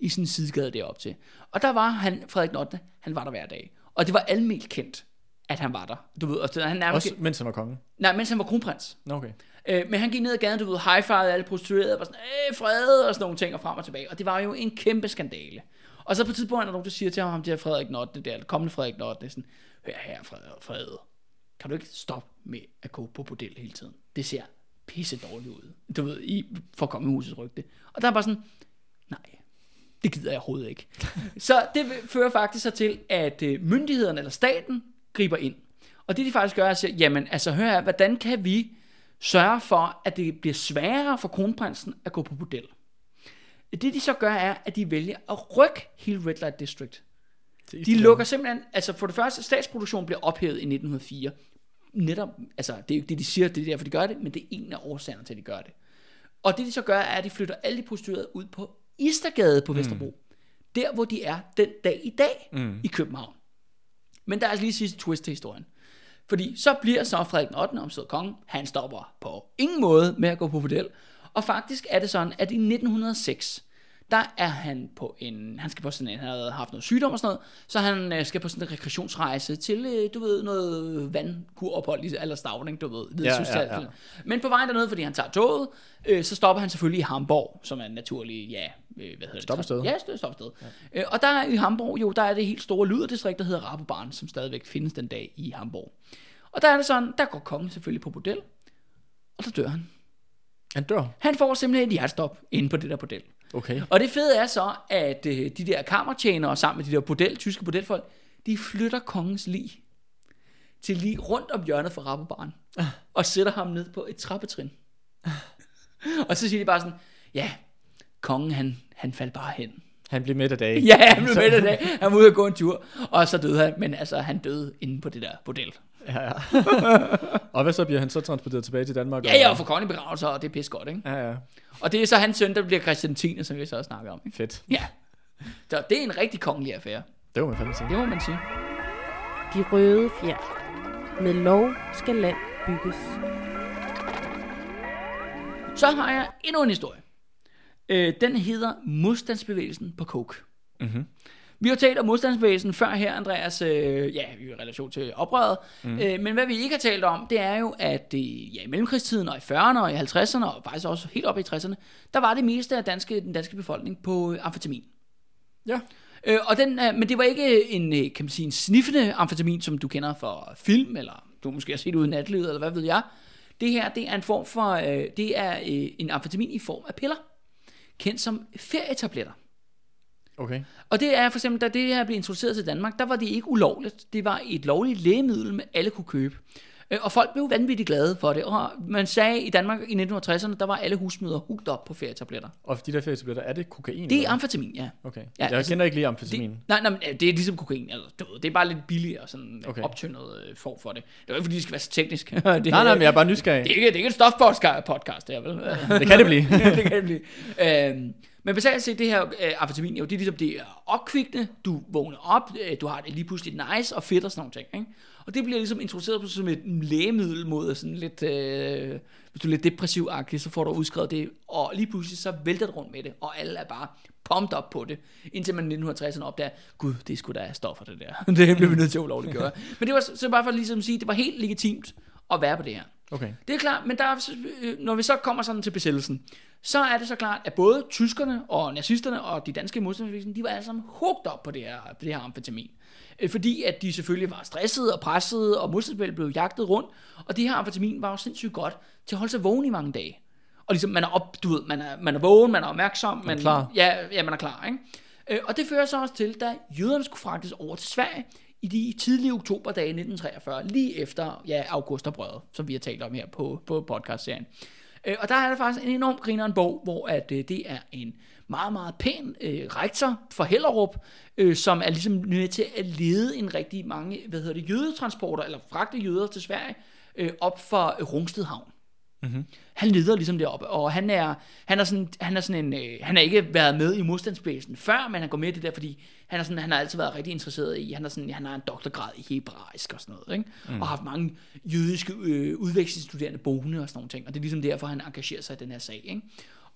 i en sidegade deroppe til. Og der var han, Frederik 8., han var der hver dag. Og det var almindeligt kendt, at han var der. Du ved, og han nærmest... Også mens han var konge. Nej, mens han var kronprins. Okay. Øh, men han gik ned ad gaden, du ved, high alle prostituerede, og var sådan, øh, fred, og sådan nogle ting, og frem og tilbage. Og det var jo en kæmpe skandale. Og så på et tidspunkt er der nogen, der siger til ham, ham der Frederik Not, det der kommende Frederik Not, det er sådan, hør her, Frederik, Frederik, kan du ikke stoppe med at gå på bordel hele tiden? Det ser pisse dårligt ud. Du ved, i, for kongehusets rygte. Og der er bare sådan, nej, det gider jeg overhovedet ikke. så det fører faktisk så til, at øh, myndighederne eller staten griber ind. Og det de faktisk gør, er at sige, jamen altså hør her, hvordan kan vi sørge for, at det bliver sværere for kronprinsen at gå på bordel? Det de så gør er, at de vælger at rykke hele Red Light District. De lukker simpelthen, altså for det første, statsproduktionen bliver ophævet i 1904. Netop, altså det er jo ikke det, de siger, det er derfor, de gør det, men det er en af årsagerne til, at de gør det. Og det de så gør, er, at de flytter alle de prostituerede ud på Istergade på Vesterbro. Mm. Der, hvor de er den dag i dag mm. i København. Men der er altså lige sidste twist til historien. Fordi så bliver så Frederik den 8. omsider konge, han stopper på ingen måde med at gå på bordel. Og faktisk er det sådan, at i 1906, der er han på en, han skal på sådan en, han havde haft noget sygdom og sådan noget, så han øh, skal på sådan en rekreationsrejse til, øh, du ved, noget vandkurophold i Allerstavning, du ved. Ja, Ja, ja. Men på vejen dernede, fordi han tager toget, øh, så stopper han selvfølgelig i Hamburg, som er en naturlig, ja, øh, hvad hedder det? Stoppested. Ja, det stoppested. Ja. Øh, og der er i Hamburg, jo, der er det helt store lyderdistrikt, der hedder Rabobarn, som stadigvæk findes den dag i Hamburg. Og der er det sådan, der går kongen selvfølgelig på bordel, og der dør han. Han dør. Han får simpelthen et hjertestop inde på det der bordel. Okay. Og det fede er så, at øh, de der kammertjenere sammen med de der bordel, tyske bordelfolk, de flytter kongens lig til lige rundt om hjørnet for Rabobarn, og sætter ham ned på et trappetrin. og så siger de bare sådan, ja, kongen han, han faldt bare hen. Han blev midt af dagen. Ja, han blev med den dag. Han var ude og gå en tur, og så døde han. Men altså, han døde inde på det der bordel. Ja, ja. og hvad så bliver han så transporteret tilbage til Danmark? Ja, ja, og for kongelige begravelser, og det er pisse godt, ikke? Ja, ja. Og det er så hans søn, der bliver Christian 10, som vi så også snakker om, ikke? Fedt. Ja. Så det er en rigtig kongelig affære. Det må man fandme sige. Det må man sige. De røde fjer. Med lov skal land bygges. Så har jeg endnu en historie. Øh, den hedder Modstandsbevægelsen på Coke. Mhm. Vi har talt om modstandsbevægelsen før her, Andreas, øh, ja, i relation til oprøret. Mm. Øh, men hvad vi ikke har talt om, det er jo, at øh, ja, i mellemkrigstiden og i 40'erne og i 50'erne, og faktisk også helt op i 60'erne, der var det meste af danske, den danske befolkning på øh, amfetamin. Ja. Øh, og den, øh, men det var ikke en, øh, kan man sige, en sniffende amfetamin, som du kender fra film, eller du måske har set ud i natlivet, eller hvad ved jeg. Det her, det er en form for, øh, det er øh, en amfetamin i form af piller, kendt som ferietabletter. Okay. Og det er for eksempel, da det her blev introduceret til Danmark, der var det ikke ulovligt. Det var et lovligt lægemiddel, alle kunne købe. Øh, Og folk blev vanvittigt glade for det. Og man sagde i Danmark i 1960'erne, der var alle husmøder hugt op på ferietabletter. Og de der ferietabletter, er det kokain? Det er eller amfetamin, ja. Okay. Ja, jeg altså, kender ikke lige Det, amfetamin. nej, nej, men, øh, det er ligesom kokain. Altså, du ved, det er bare lidt billigere, sådan Okay. okay. optyndet øh, form for det. Det er ikke, fordi det skal være så teknisk. det, Nej, nej, men jeg er bare nysgerrig. det, er ikke, det er ikke et stofpodcast, det her, vel? Det kan det blive. det kan det blive. Øhm, men basalt set, det her øh, amfetamin, jo, det er ligesom, det er opkvikkende, du vågner op, øh, du har det lige pludselig nice og fedt og sådan nogle ting, ikke? Og det bliver ligesom introduceret på som et lægemiddel mod sådan lidt, øh, hvis du er lidt depressiv så får du udskrevet det, og lige pludselig så vælter det rundt med det, og alle er bare pumped op på det, indtil man i 1960'erne opdager, gud, det er sgu da stoffer det der. det bliver vi nødt til at ulovligt gøre. Men det var så så bare for ligesom at sige, det var helt legitimt at være på det her. Okay. Det er klart, men der er, øh, når vi så kommer sådan til besættelsen, så er det så klart, at både tyskerne og nazisterne og de danske modstandsbevægelser, de var alle sammen hugt op på det her, på det her amfetamin. Øh, Fordi at de selvfølgelig var stressede og pressede, og modstandsbevægelsen blev jagtet rundt, og det her amfetamin var jo sindssygt godt til at holde sig vågen i mange dage. Og ligesom man er op, du ved, man er, man er vågen, man er opmærksom, man, klar. Ja, ja, man er klar, ikke? Øh, Og det fører så også til, da jøderne skulle fragtes over til Sverige i de tidlige oktoberdage 1943, lige efter ja, augustoprøret, som vi har talt om her på, på podcastserien. Øh, Og der er der faktisk en enorm grineren bog, hvor at, øh, det er en meget, meget pæn øh, rektor for Hellerup, øh, som er ligesom nødt til at lede en rigtig mange, hvad hedder det, jødetransporter, eller fragte jøder til Sverige, øh, op for Rungstedhavn. Havn. Han leder ligesom deroppe, og han er, han er sådan, han er sådan en, øh, han har ikke været med i modstandsbevægelsen før, men han går med i det der, fordi han, er sådan, han har altid været rigtig interesseret i, han, er sådan, han har en doktorgrad i hebraisk og sådan noget, ikke? Mm. og har haft mange jødiske øh, udvekslingsstuderende boende og sådan nogle ting, og det er ligesom derfor, han engagerer sig i den her sag. Ikke?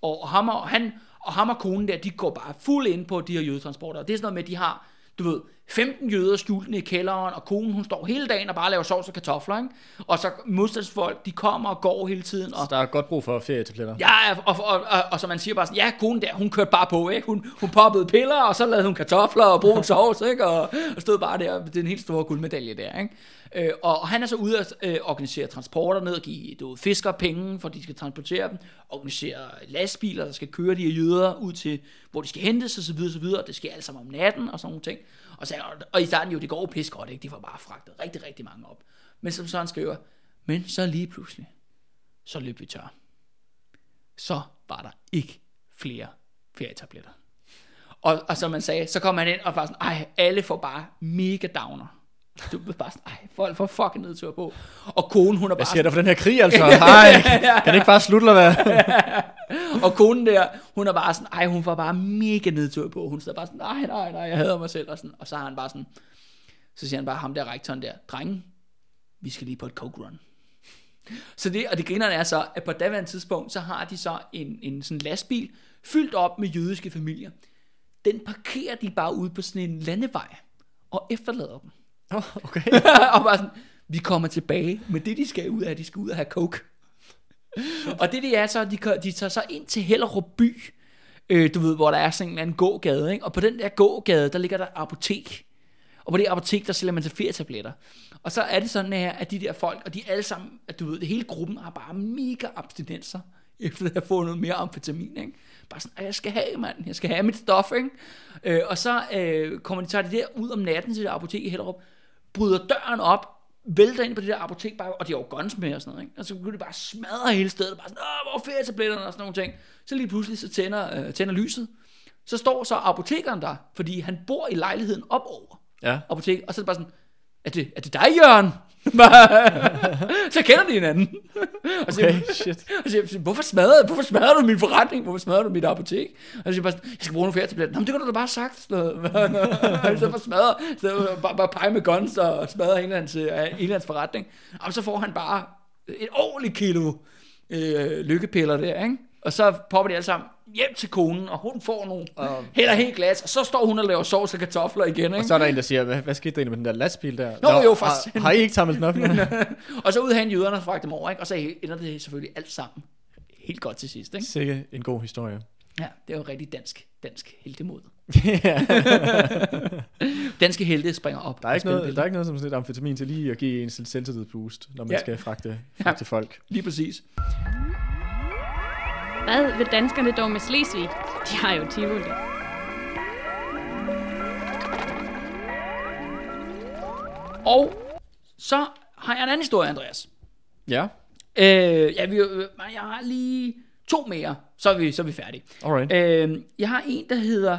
Og, og, ham og, han, og ham og konen der, de går bare fuld ind på de her jødetransporter, og det er sådan noget med, at de har, du ved, 15 jøder skjult ned i kælderen, og konen hun står hele dagen og bare laver sovs og kartofler, ikke? Og så modstandsfolk, de kommer og går hele tiden, og Der er godt brug for ferietabletter. Ja, og, og, og, og, og så man siger bare sådan, ja, konen der, hun kørte bare på, ikke? Hun, hun poppede piller, og så lavede hun kartofler og brun sovs, ikke? Og, og stod bare der, det er en helt stor guldmedalje der, ikke? Øh, og, han er så ude at øh, organisere transporter ned og give du, ved, fiskere penge, for de skal transportere dem, organisere lastbiler, der skal køre de her jøder ud til, hvor de skal hentes, og så videre, så det sker alt sammen om natten, og sådan nogle ting. Og, så, og i starten jo, det går pis godt, ikke? De får bare fragtet rigtig, rigtig mange op. Men som Søren skriver, men så lige pludselig, så løb vi tør så var der ikke flere ferietabletter. Og, og som man sagde, så kom man ind og var sådan, ej, alle får bare mega downer. Du blev bare sådan, ej, folk får fucking nedtur på. Og konen, hun er Hvad bare sker der for den her krig, altså? Hej, kan det ikke bare slutte, eller hvad? Og konen der, hun er bare sådan, ej, hun får bare mega nedtur på. Hun står bare sådan, nej, nej, nej, jeg hader mig selv. Og, sådan, og så har han bare sådan, så siger han bare ham der rektoren der, drenge, vi skal lige på et coke run. Så det, og det grinerne er så, at på daværende tidspunkt, så har de så en, en sådan lastbil, fyldt op med jødiske familier. Den parkerer de bare ude på sådan en landevej, og efterlader dem. Oh, okay. og bare sådan, vi kommer tilbage, men det de skal ud af, de skal ud og have coke. og det det er så, de, de tager så ind til Hellerup by, øh, du ved, hvor der er sådan en eller anden gågade, ikke? og på den der gågade, der ligger der apotek. Og på det apotek, der sælger man til ferietabletter. Og så er det sådan her, at de der folk, og de alle sammen, at du ved, det hele gruppen har bare mega abstinenser, efter at have fået noget mere amfetamin, ikke? Bare sådan, jeg skal have, mand, jeg skal have mit stof, ikke? Øh, og så øh, kommer de, tager de der ud om natten til det apotek i Hellerup, bryder døren op, vælter ind på det der apotek, bare, og de har jo guns med og sådan noget, ikke? Og så begynder de bare at smadre hele stedet, bare sådan, Åh, hvor er ferietabletterne og sådan nogle ting. Så lige pludselig så tænder, øh, tænder lyset. Så står så apotekeren der, fordi han bor i lejligheden op over Ja. apotek, og så er det bare sådan, er det, er det dig, Jørgen? så kender de hinanden. og så, Okay, shit. og så siger, hvorfor smadrer, hvorfor smadrer du min forretning? Hvorfor smadrer du mit apotek? Og så siger jeg bare, jeg skal bruge nogle ferietabletter. Nå, men det kunne du da bare sagt. Så for smadre, så bare, bare pege med guns og smadre Englands, Englands forretning. Og så får han bare et ordentligt kilo øh, lykkepiller der, ikke? Og så popper de alle sammen hjem til konen, og hun får nogle, Og- hælder helt glas, og så står hun og laver sovs og kartofler igen, ikke? Og så er der en, der siger, hvad, hvad skete der egentlig med den der lastbil der? Nå, jo, for har, har I ikke samlet den op? Og så ud hen jøderne og fragte dem over, ikke? Og så ender det selvfølgelig alt sammen helt godt til sidst, ikke? Sikke en god historie. Ja, det er jo rigtig dansk, dansk heltemod. ja. Danske helte springer op. Der er, ikke noget, der er ikke noget som sådan et amfetamin til lige at give en selv- selvtillidsboost, når man Ja. ja. skal fragte, fragte folk. Lige præcis. Hvad vil danskerne dog med Slesvig? De har jo Tivoli. Og så har jeg en anden historie, Andreas. Ja, Øh, ja, vi, øh, jeg har lige to mere, så er vi, så er vi færdige. alright. Øh, jeg har en, der hedder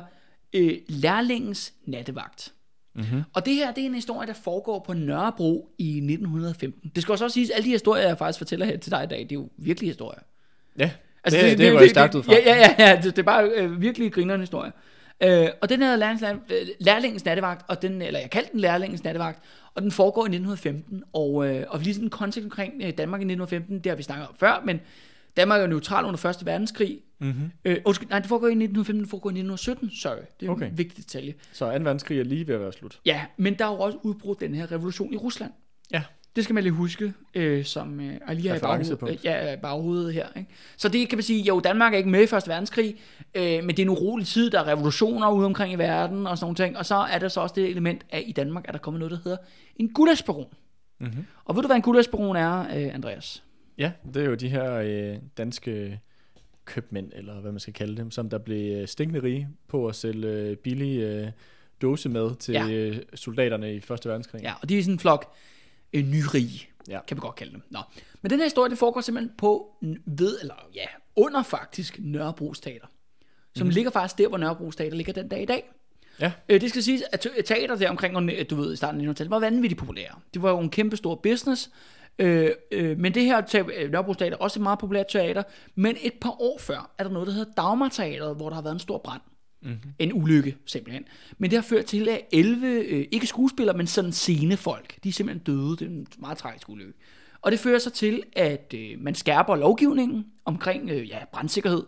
øh, Lærlingens Nattevagt. Mhm. Mm-hmm. Og det her, det er en historie, der foregår på Nørrebro i 1915. Det skal også siges, at alle de historier, jeg faktisk fortæller her til dig i dag, det er jo virkelige historier. Ja, Altså, det, det, det, det jeg stærkt ud fra. Ja, ja, ja, det, det er bare øh, virkelig grinerende historie. Øh, og den hedder lærlingens, øh, lærlingens nattevagt, og den, eller jeg kaldte den lærlingens nattevagt, og den foregår i 1915, og, øh, og lige sådan en kontekst omkring øh, Danmark i 1915, det har vi snakket om før, men Danmark er jo neutral under Første Verdenskrig. Mm-hmm. Øh, undskyld, nej, det foregår i 1915, det foregår i 1917, sorry, det er. Okay. en vigtig detalje. Så 2. verdenskrig er lige ved at være slut. Ja, men der er jo også udbrudt den her revolution i Rusland. Ja. Det skal man lige huske, øh, som øh, er lige her i baghovedet, ja, baghovedet her. Ikke? Så det kan man sige, jo, Danmark er ikke med i Første Verdenskrig, øh, men det er en urolig tid, der er revolutioner ude omkring i verden og sådan nogle ting. Og så er der så også det element, at i Danmark er der kommet noget, der hedder en gulasbaron. Mm-hmm. Og ved du, hvad en gulasbaron er, øh, Andreas? Ja, det er jo de her øh, danske købmænd, eller hvad man skal kalde dem, som der blev øh, stinkende rige på at sælge øh, billig øh, dåse med til Ja. ja. soldaterne i Første Verdenskrig. Ja, og de er sådan en flok øh, nyrige, Ja. kan vi godt kalde dem. Nå. Men den her historie, det foregår simpelthen på, ved, eller ja, under faktisk Nørrebro Teater. Som mm. ligger faktisk der, hvor Nørrebro Teater ligger den dag i dag. Ja. Øh, det skal siges, at te- teater der omkring, øh, du ved, i starten af 1900-tallet, var vanvittigt populære. Det var jo en kæmpe stor business. Øh, øh, men det her te- øh, Nørrebro Teater er også et meget populært teater. Men et par år før er der noget, der hedder Dagmar Teateret, hvor der har været en stor brand. Mm-hmm. En ulykke, simpelthen. Men det har ført til, at 11, øh, ikke skuespillere, men sådan scenefolk, de er simpelthen døde. Det er en meget tragisk ulykke. Og det fører så til, at øh, man skærper lovgivningen omkring øh, ja, brandsikkerhed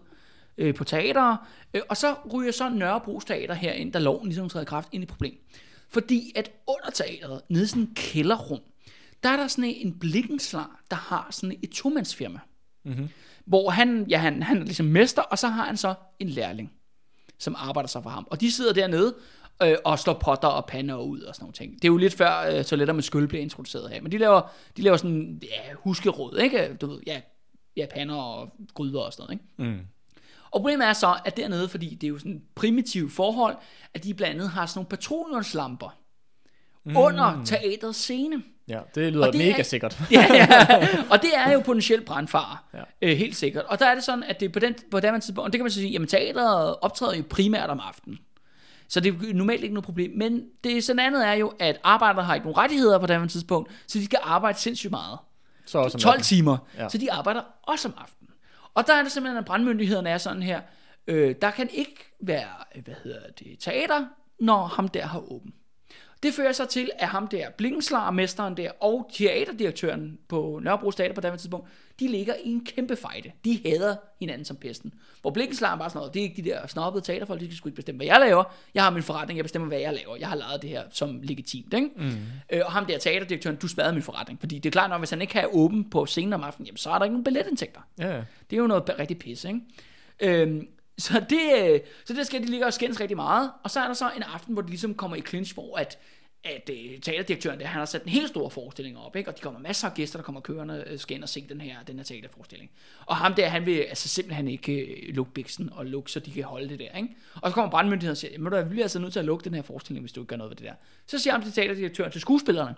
øh, på teater, øh, og så ryger så Nørrebro Teater herind, da loven ligesom træder kraft ind i problem. Fordi at under teateret, nede i sådan en kælderrum, der er der sådan en blikkenslar, der har sådan et tomandsfirma. Mm-hmm. Hvor han, ja, han, han er ligesom mester, og så har han så en lærling, som arbejder sig for ham. Og de sidder dernede øh, og slår potter og pander ud og sådan nogle ting. Det er jo lidt før øh, toiletter med skyld blev introduceret her. Men de laver, de laver sådan, ja, huskeråd, ikke? Du ved, ja, ja, pander og gryder og sådan noget, ikke? Mm. Og problemet er så, at dernede, fordi det er jo sådan primitive forhold, at de blandt andet har sådan nogle petroleumslamper mm. under teaterets scene. Ja, det lyder Og det mega er- sikkert. ja, ja. Og det er jo potentielt brandfare. Ja. Øh, helt sikkert. Og der er det sådan, at det på den, på den tidspunkt, og det kan man så sige, jamen teateret optræder jo primært om aftenen. Så det er normalt ikke noget problem. Men det sådan andet er jo, at arbejdere har ikke nogen rettigheder på det tidspunkt, så de skal arbejde sindssygt meget. Så også om 12 natten. timer. Ja. Så de arbejder også om aftenen. Og der er det simpelthen, at brandmyndighederne er sådan her. Øh, der kan ikke være, øh, hvad hedder det, teater, når ham der har åben. Det fører så til, at ham der, Blinkenslar-mesteren der, og teaterdirektøren på Nørrebro Teater på det tidspunkt, de ligger i en kæmpe fejde. De hader hinanden som pesten. Hvor Blinkenslar bare sådan noget, det er ikke de der snobbede teaterfolk, de skal sgu ikke bestemme, hvad jeg laver. Jeg har min forretning, jeg bestemmer, hvad jeg laver. Jeg har lavet det her som legitimt, ikke? Mm. Øh, og ham der teaterdirektøren, du smadrede min forretning. Fordi det er klart nok, hvis han ikke kan åben på scenen om aftenen, jamen, så er der ikke nogen billetindtægter. Ja. Det er jo noget rigtig pis, ikke? Øhm, så det, øh, så det skal de ligge og skændes rigtig meget. Og så er der så en aften, hvor de ligesom kommer i clinch, hvor at, at uh, teaterdirektøren der, han har sat en helt stor forestilling op, ikke? og de kommer masser af gæster, der kommer kørende, øh, skal ind og se den her, den her teaterforestilling. Og ham der, han vil altså simpelthen ikke øh, lukke biksen og lukke, så de kan holde det der. Ikke? Og så kommer brandmyndigheden og siger, jamen du er vi er altså nødt til at lukke den her forestilling, hvis du ikke gør noget ved det der. Så siger ham til teaterdirektøren til skuespillerne,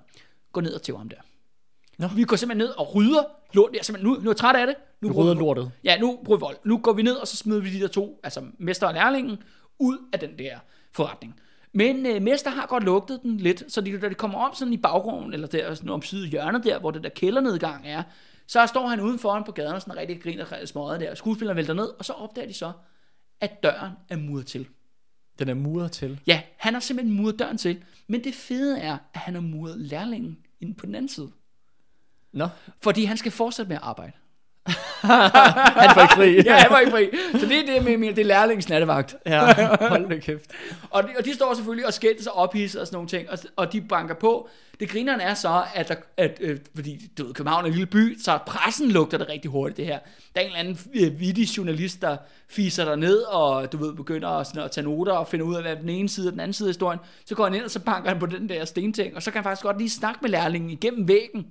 gå ned og tæv ham der. Nå. Vi går simpelthen ned og rydder lort. Jeg er simpelthen, nu, nu er jeg træt af det. Nu bruger rydder lortet. Ja, nu bruger vold. Nu går vi ned, og så smider vi de der to, altså mester og lærlingen, ud af den der forretning. Men øh, mester har godt lugtet den lidt, så de, da de kommer om sådan i baggrunden, eller der sådan om side hjørnet der, hvor det der kældernedgang er, så står han uden foran på gaden og sådan rigtig griner småret der. Skuespilleren vælter ned, og så opdager de så, at døren er muret til. Den er muret til. Ja, han har simpelthen muret døren til, men det fede er, at han har muret lærlingen ind på den anden side. Nå, Fordi han skal fortsætte med at arbejde. han får ikke fri. Ja, han var ikke fri. Så det er det med, med det er lærlingens nattevagt. ja. Hold da kæft. Og de, og de står selvfølgelig og skændes sig ophidset og sådan nogle ting, og, og de banker på. Det grineren er så, at, der, at øh, fordi du ved, København er en lille by, så pressen lugter det rigtig hurtigt, det her. Der er en eller anden øh, vittig journalist, der fiser der ned og du ved, begynder at, sådan, at tage noter og finde ud af, hvad den ene side og den anden side af historien. Så går han ind, og så banker han på den der stenting, og så kan han faktisk godt lige snakke med lærlingen igennem væggen.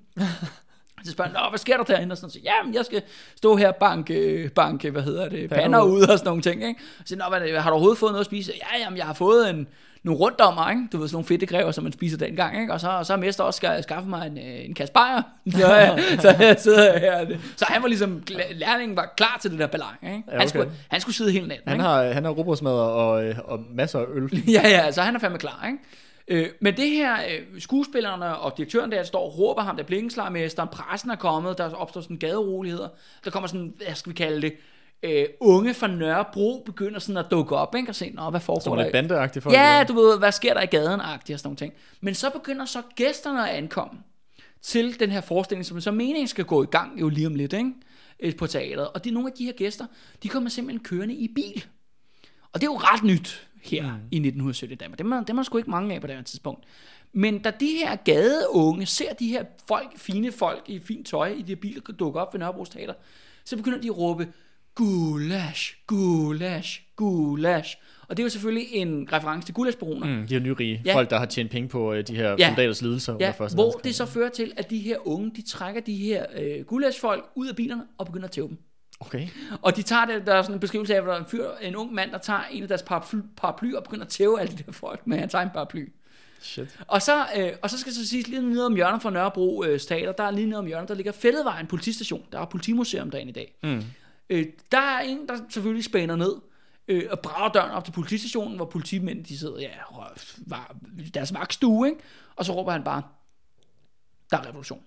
Så spørger han, hvad sker der derinde? Og sådan, så, jamen, jeg skal stå her og banke, banke hvad hedder det, pander ud. og sådan nogle ting, ikke? Så siger, han, Nå, hvad, har du overhovedet fået noget at spise? Ja, jamen, jeg har fået en, nogle runddommer, ikke? Du ved, sådan nogle fedtegræver, som man spiser dengang, ikke? Og så, og så har mester også skal skaffe mig en, øh, en kasse bajer. Så, jeg- så jeg sidder her. Så han var ligesom, lærlingen var klar til det der ballon, ikke? Han, okay. skulle, han skulle sidde hele natten, Han ikke? har, han har robotsmadder og, øh, og masser af øl. Ja, ja, så han er fandme klar, ikke? Øh, men det her, øh, skuespillerne og direktøren der, står og råber ham, der blinkenslarmesteren, pressen er kommet, der opstår sådan gaderoligheder, der kommer sådan, hvad skal vi kalde det, øh, unge fra Nørrebro begynder sådan at dukke op, ikke? Og se, nå, hvad foregår er der? lidt bandeagtigt folk. Ja, du ved, hvad sker der i gaden, agtigt og sådan nogle ting. Men så begynder så gæsterne at ankomme til den her forestilling, som så meningen skal gå i gang jo lige om lidt, ikke? Øh, på teateret. Og det er nogle af de her gæster, de kommer simpelthen kørende i bil. Og det er jo ret nyt her mm. i 1970 i Danmark. Det er, det er sgu ikke mange af på det her tidspunkt. Men da de her gadeunge ser de her folk, fine folk i fint tøj i de biler dukke op ved Nørrebro Teater, så begynder de at råbe, gulasch, gulasch, gulasch. Og det er jo selvfølgelig en reference til gulaschbaroner. Mm, de her nyrige Ja. folk, der har tjent penge på øh, de her Ja. soldaters lidelser. under Ja, første hvor det så fører til, at de her unge, de trækker de her øh, gulaschfolk ud af bilerne og begynder at tæve dem. Okay. Og de tager det, der er sådan en beskrivelse af, hvor der er en, fyr, en ung mand, der tager en af deres paraply, paraply og begynder at tæve alle de der folk med hans egen paraply. Shit. Og så, øh, og så skal så siges lige nede om hjørnet fra Nørrebro øh, Teater, der er lige nede om hjørnet, der ligger Fælledvejen politistation. Der er politimuseum derinde i dag. Mm. Øh, der er en, der selvfølgelig spænder ned øh, og brager døren op til politistationen, hvor politimænd de sidder ja, var, deres vagtstue, ikke? og så råber han bare, der er revolution.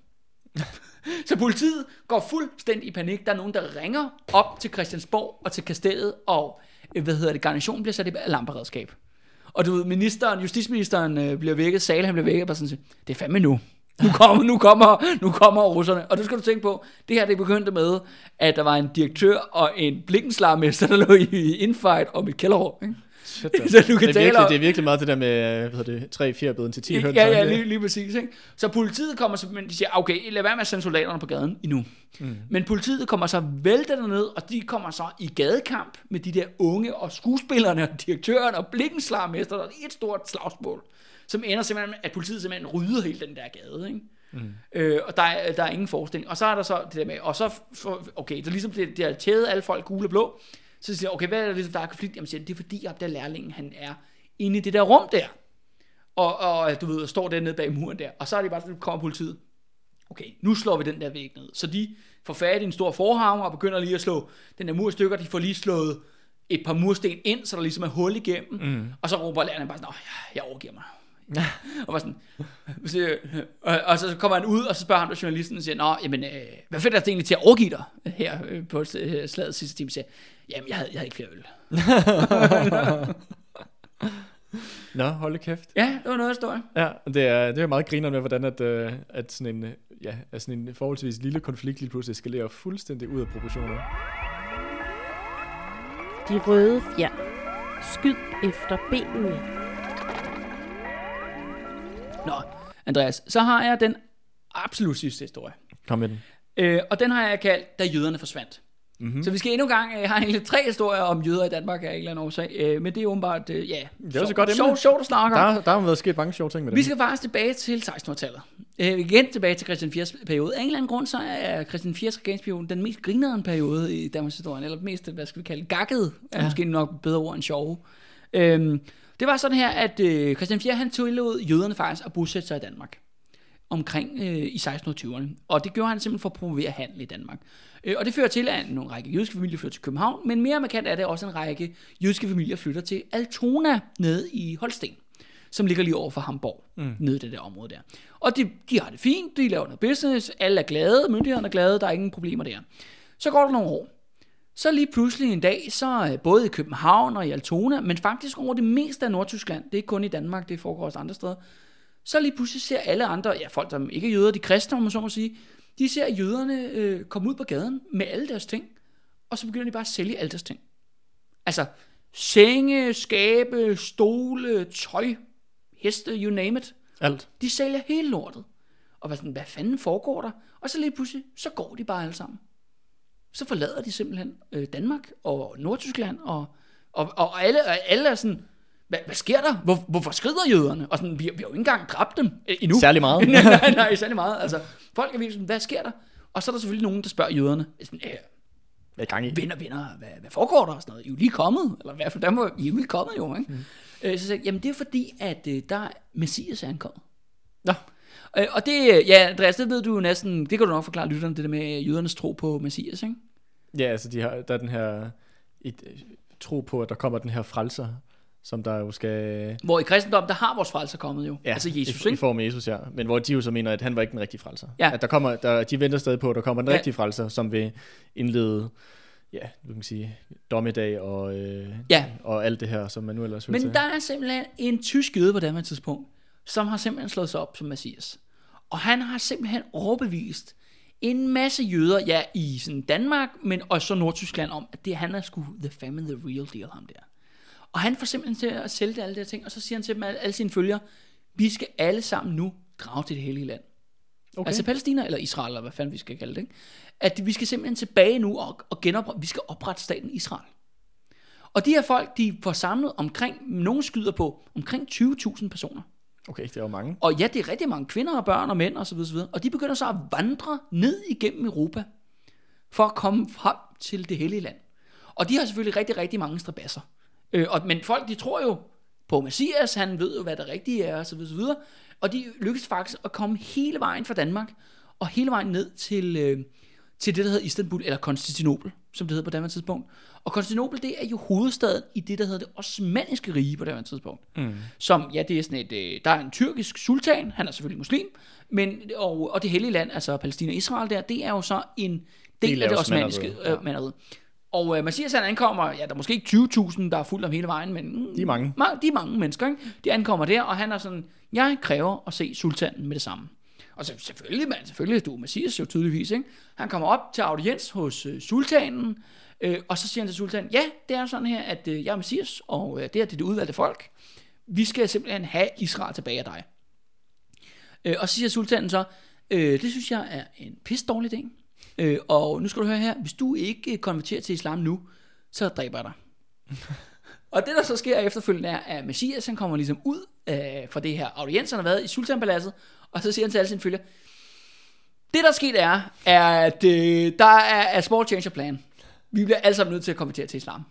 så politiet går fuldstændig i panik. Der er nogen, der ringer op til Christiansborg og til kastellet, og øh, hvad hedder det, garnitionen bliver sat i alarmberedskab. Og du ved, ministeren, justitsministeren øh, bliver vækket, Sale han bliver vækket, og bare sådan siger, det er fandme nu. Nu kommer, nu kommer, nu kommer russerne. Og du skal du tænke på, det her det begyndte med, at der var en direktør og en blikkenslarmester, der lå i infight om et kælderrum. Ikke? Shit, Så du kan det, er virkelig, det er virkelig meget det der med, hvad det, tre fjerbeden til 10 høns. Ja, ja, lige, lige præcis. Ikke? Så politiet kommer så, men de siger, okay, lad være med at sende soldaterne på gaden endnu. Mm. Men politiet kommer så væltende ned, og de kommer så i gadekamp med de der unge og skuespillerne og direktøren og blikkenslarmester, og et stort slagsmål, som ender simpelthen med, at politiet simpelthen rydder hele den der gade. Ikke? Mm. Øh, og der er, der er ingen forestilling. Og så er der så det der med, og så, for, okay, det er ligesom, det, det har tædet alle folk gule og blå, så siger jeg, okay, hvad er det, ligesom, der er konflikt? Jamen siger, det er fordi, at der lærlingen, han er inde i det der rum der og, og du ved, står dernede bag muren der, og så er det bare, så kommer politiet. Okay, nu slår vi den der væg ned. Så de får fat i en stor forhammer og begynder lige at slå den der mur stykker. De får lige slået et par mursten ind, så der ligesom er hul igennem. Mm. Og så råber læreren bare sådan, jeg overgiver mig. og, bare sådan, så, og, og, så kommer han ud, og så spørger han journalisten og siger, Nå, jamen, øh, hvad fedt er det egentlig til at overgive dig her øh, på øh, slagets sidste time? Siger, jamen, jeg havde, jeg havde ikke flere øl. Nå, hold kæft. Ja, det var noget af historien. Ja, det er, det er meget griner med, hvordan at, øh, at sådan en, ja, at sådan en forholdsvis lille konflikt lige pludselig eskalerer fuldstændig ud af proportioner. De røde fjer. Skyd efter benene. Nå, Andreas, så har jeg den absolut sidste historie. Kom med den. Øh, og den har jeg kaldt, da jøderne forsvandt. Mhm. Mm-hmm. Så vi skal endnu en gang, jeg har egentlig tre historier om jøder i Danmark af en eller anden årsag, øh, men det er åbenbart, øh, ja, Det er også et godt sjovt, sjovt at snakke om. Der, der har været sket mange sjove ting med det. Vi skal faktisk tilbage til 1600-tallet. Øh, igen tilbage til Christian 4. periode. Af en eller anden grund, så er Christian 4. regeringsperiode den mest grinerende periode i Danmarks historie, eller mest, hvad skal vi kalde, gakket, er ja. måske nok bedre ord end sjove. Øhm, det var sådan her, at øh, Christian 4. han tillod jøderne faktisk at bosætte sig i Danmark omkring øh, i 1620'erne. Og det gjorde han simpelthen for at promovere handel i Danmark. Øh, og det fører til, at nogle række jødiske familier flytter til København, men mere markant er det også en række jødiske familier flytter til Altona nede i Holsten som ligger lige over for Hamburg, mm. nede i det der område der. Og de, de har det fint, de laver noget business, alle er glade, myndighederne er glade, der er ingen problemer der. Så går der nogle år. Så lige pludselig en dag, så øh, både i København og i Altona, men faktisk over det meste af Nordtyskland, det er ikke kun i Danmark, det foregår også andre steder, så lige pludselig ser alle andre, ja folk, der ikke er jøder, de kristne, om man så må sige, de ser jøderne øh, komme ud på gaden med alle deres ting, og så begynder de bare at sælge alle deres ting. Altså, senge, skabe, stole, tøj, heste, you name it. Alt. De sælger hele lortet. Og hvad, sådan, hvad fanden foregår der? Og så lige pludselig, så går de bare alle sammen. Så forlader de simpelthen øh, Danmark og Nordtyskland, og, og, og alle, alle er sådan, hvad, hvad sker der? Hvor, hvorfor skrider jøderne? Og sådan, vi, vi har jo ikke engang dræbt dem øh, endnu. Særlig meget. nej, nej, nej, særlig meget. Altså, folk er virkelig sådan, hvad sker der? Og så er der selvfølgelig nogen, der spørger jøderne, sådan, øh, Hvad gang i? venner, venner, hvad, hvad foregår der? Og sådan noget. I er jo lige kommet, eller i hvert fald, der må I er jo lige kommet jo, ikke? Mm. Øh, så sagde jamen det er fordi, at øh, der er Messias er ankommet. Nå. Øh, og det, øh, ja, Andreas, det ved du jo næsten, det kan du nok forklare lytterne, det der med jødernes tro på Messias, ikke? Ja, altså de har, der er den her et, tro på, at der kommer den her frelser, som der jo skal... Hvor i kristendom, der har vores frelser kommet jo. Ja, altså Jesus, i, i ikke? form af Jesus, ja. Men hvor de jo så mener, at han var ikke den rigtige frelser. Ja. At der kommer, der, de venter stadig på, at der kommer den Ja. rigtige frelser, som vil indlede, ja, hvad kan sige, dommedag og, øh, Ja. og alt det her, som man nu ellers Men der er simpelthen en tysk jøde på det her tidspunkt, som har simpelthen slået sig op som Messias. Og han har simpelthen overbevist en masse jøder, ja, i sådan Danmark, men også Nordtyskland om, at det han er sgu the family, the real deal, ham der. Og han får simpelthen til at sælge alle de her ting, og så siger han til dem, alle, alle sine følgere, vi skal alle sammen nu drage til det hellige land. Okay. Altså Palæstina, eller Israel, eller hvad fanden vi skal kalde det, ikke? At vi skal simpelthen tilbage nu og, og genoprette, vi skal oprette staten Israel. Og de her folk, de får samlet omkring, nogen skyder på, omkring 20.000 personer. Okay, det er jo mange. Og ja, det er rigtig mange kvinder og børn og mænd osv. Og, så videre, så videre. og de begynder så at vandre ned igennem Europa, for at komme frem til det hellige land. Og de har selvfølgelig rigtig, rigtig mange strabasser. Øh, og, men folk, de tror jo på Messias, han ved jo, hvad det rigtige er, og så videre. Og de lykkes faktisk at komme hele vejen fra Danmark, og hele vejen ned til, øh, til det, der hedder Istanbul, eller Konstantinopel, som det hedder på det tidspunkt. Og Konstantinopel, det er jo hovedstaden i det, der hedder det osmaniske rige på det her tidspunkt. Mm. Som, ja, det er sådan et, øh, der er en tyrkisk sultan, han er selvfølgelig muslim, men, og, og det hellige land, altså Palæstina og Israel der, det er jo så en del, Del af det osmanderiet, øh, manderiet. Og øh, Messias han ankommer, ja, der er måske ikke 20.000, der er fuldt om hele vejen, men mm, De er mange. Ma- de er mange mennesker, ikke? De ankommer der, og han er sådan, jeg kræver at se sultanen med det samme. Og så, selvfølgelig, man, selvfølgelig, du er Messias jo tydeligvis, ikke? Han kommer op til audiens hos øh, sultanen, Øh, og så siger han til sultanen, ja, det er sådan her, at øh, jeg er Messias, og øh, det her det er det udvalgte folk. Vi skal simpelthen have Israel tilbage af dig. Øh, og så siger sultanen så, øh, det synes jeg er en pis dårlig idé. Øh, og nu skal du høre her, hvis du ikke konverterer til islam nu, så dræber jeg dig. og det der så sker efterfølgende er, at Messias han kommer ligesom ud øh, fra det her audiens, han har været i sultanpaladset, og så siger han til alle sine følger, det der er sket er, at øh, der er a small change of plan. Vi bliver alle sammen nødt til at konvertere til islam.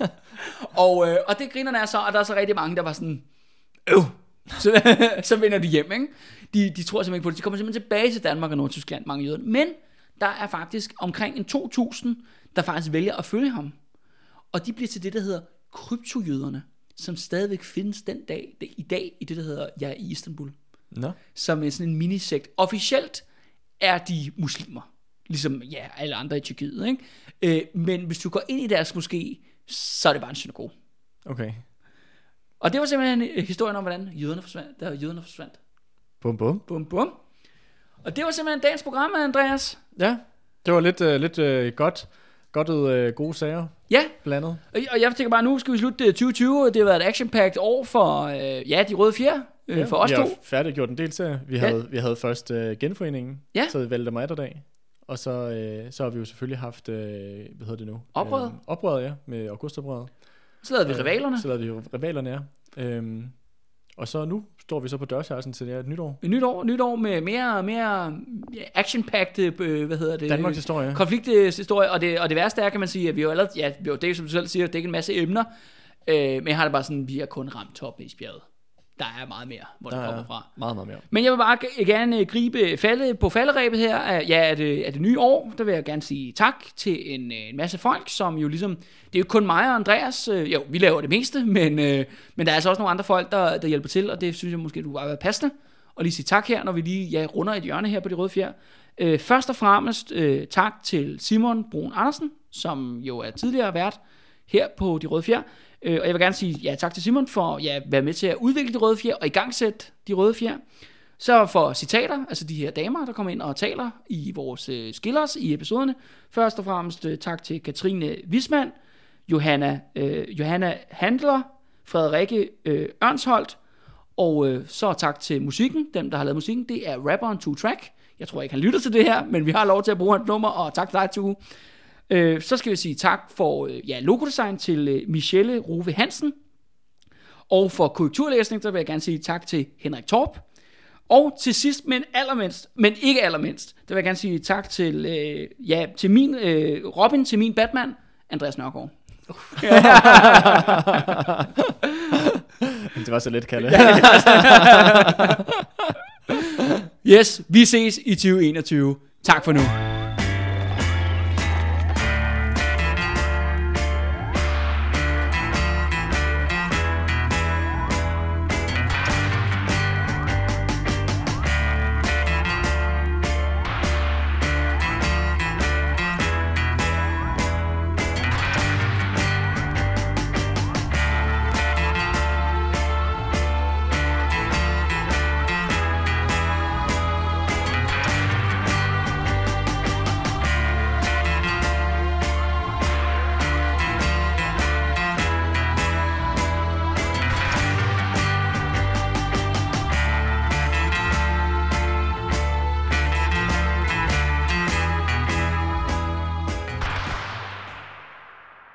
og, øh, og det grinerne er så, at der er så rigtig mange, der var sådan, øv, så, så vender de hjem, ikke? De, de tror simpelthen ikke på det. De kommer simpelthen tilbage til Danmark og Nordtyskland, mange jøder. Men der er faktisk omkring en 2.000, der faktisk vælger at følge ham. Og de bliver til det, der hedder kryptojøderne, som stadigvæk findes den dag, i dag i det, der hedder ja, i Istanbul. Nå. Som er sådan en minisekt. Officielt er de muslimer. Ligesom ja, alle andre i Tyrkiet. Ikke? Øh, men hvis du går ind i deres moské, så er det bare en synagoge. Okay. Og det var simpelthen øh, historien om, hvordan jøderne forsvandt. Der jøderne forsvandt. Bum, bum. Bum, bum. Og det var simpelthen dagens program, Andreas. Ja, det var lidt, uh, lidt uh, godt, godt uh, gode sager Ja, blandet. og jeg tænker bare, nu skal vi slutte øh, 2020. Det har været et action-packed år for, øh, ja, de røde fjer. Øh, ja, for os vi to. har færdiggjort en del serie. Vi Ja. havde, vi havde først uh, genforeningen, Ja. så vi valgte mig dag. Og så, øh, så har vi jo selvfølgelig haft, øh, hvad hedder det nu? Oprøret. Øh, oprøret, ja, med augustoprøret. Så lavede vi rivalerne. Så lavede vi rivalerne, ja. Øhm, og så nu står vi så på dørshærsen til det her nytår. Et nyt år, nyt år med mere, mere action-packed, øh, hvad hedder det? Danmarks historie. konflikthistorie, og det, og det værste er, kan man sige, at vi jo allerede, ja, vi jo, det er som du selv siger, det er ikke en masse emner, øh, men jeg har det bare sådan, vi har kun ramt top i isbjerget. Der er meget mere, hvor det Der kommer er fra. meget, meget mere. Men jeg vil bare gerne gribe falde på falderæbet her. Ja, er det, er det nye år, der vil jeg gerne sige tak til en, øh, en masse folk, som jo ligesom, det er jo kun mig og Andreas, øh, jo, vi laver det meste, men, øh, men der er altså også nogle andre folk, der, der hjælper til, og det synes jeg måske, du bare være passende, og lige sige tak her, når vi lige ja, runder et hjørne her på de røde fjer. Øh, først og fremmest øh, tak til Simon Brun Andersen, som jo er tidligere vært her på De Røde Fjer. Øh, og jeg vil gerne sige ja, tak til Simon for ja, være med til at udvikle De Røde Fjer og igangsætte De Røde Fjer. Så for citater, altså de her damer, der kommer ind og taler i vores øh, skillers i episoderne. Først og fremmest øh, tak til Katrine Wisman, Johanna, øh, Johanna Handler, Frederikke øh, Ørnsholdt, og øh, så tak til musikken, dem der har lavet musikken, det er rapperen Two Track. Jeg tror ikke, han lytter til det her, men vi har lov til at bruge hans nummer, og tak til dig, Tue. Øh, så skal vi sige tak for øh, ja, logodesign til øh, Michelle Rove Hansen. Og for korrekturlæsning, der vil jeg gerne sige tak til Henrik Torp. Og til sidst, men allermindst, men ikke allermindst, der vil jeg gerne sige tak til, øh, ja, til min øh, Robin, til min Batman, Andreas Nørgaard. Det var så let, Kalle. Yes, vi ses i 2021. Tak for nu.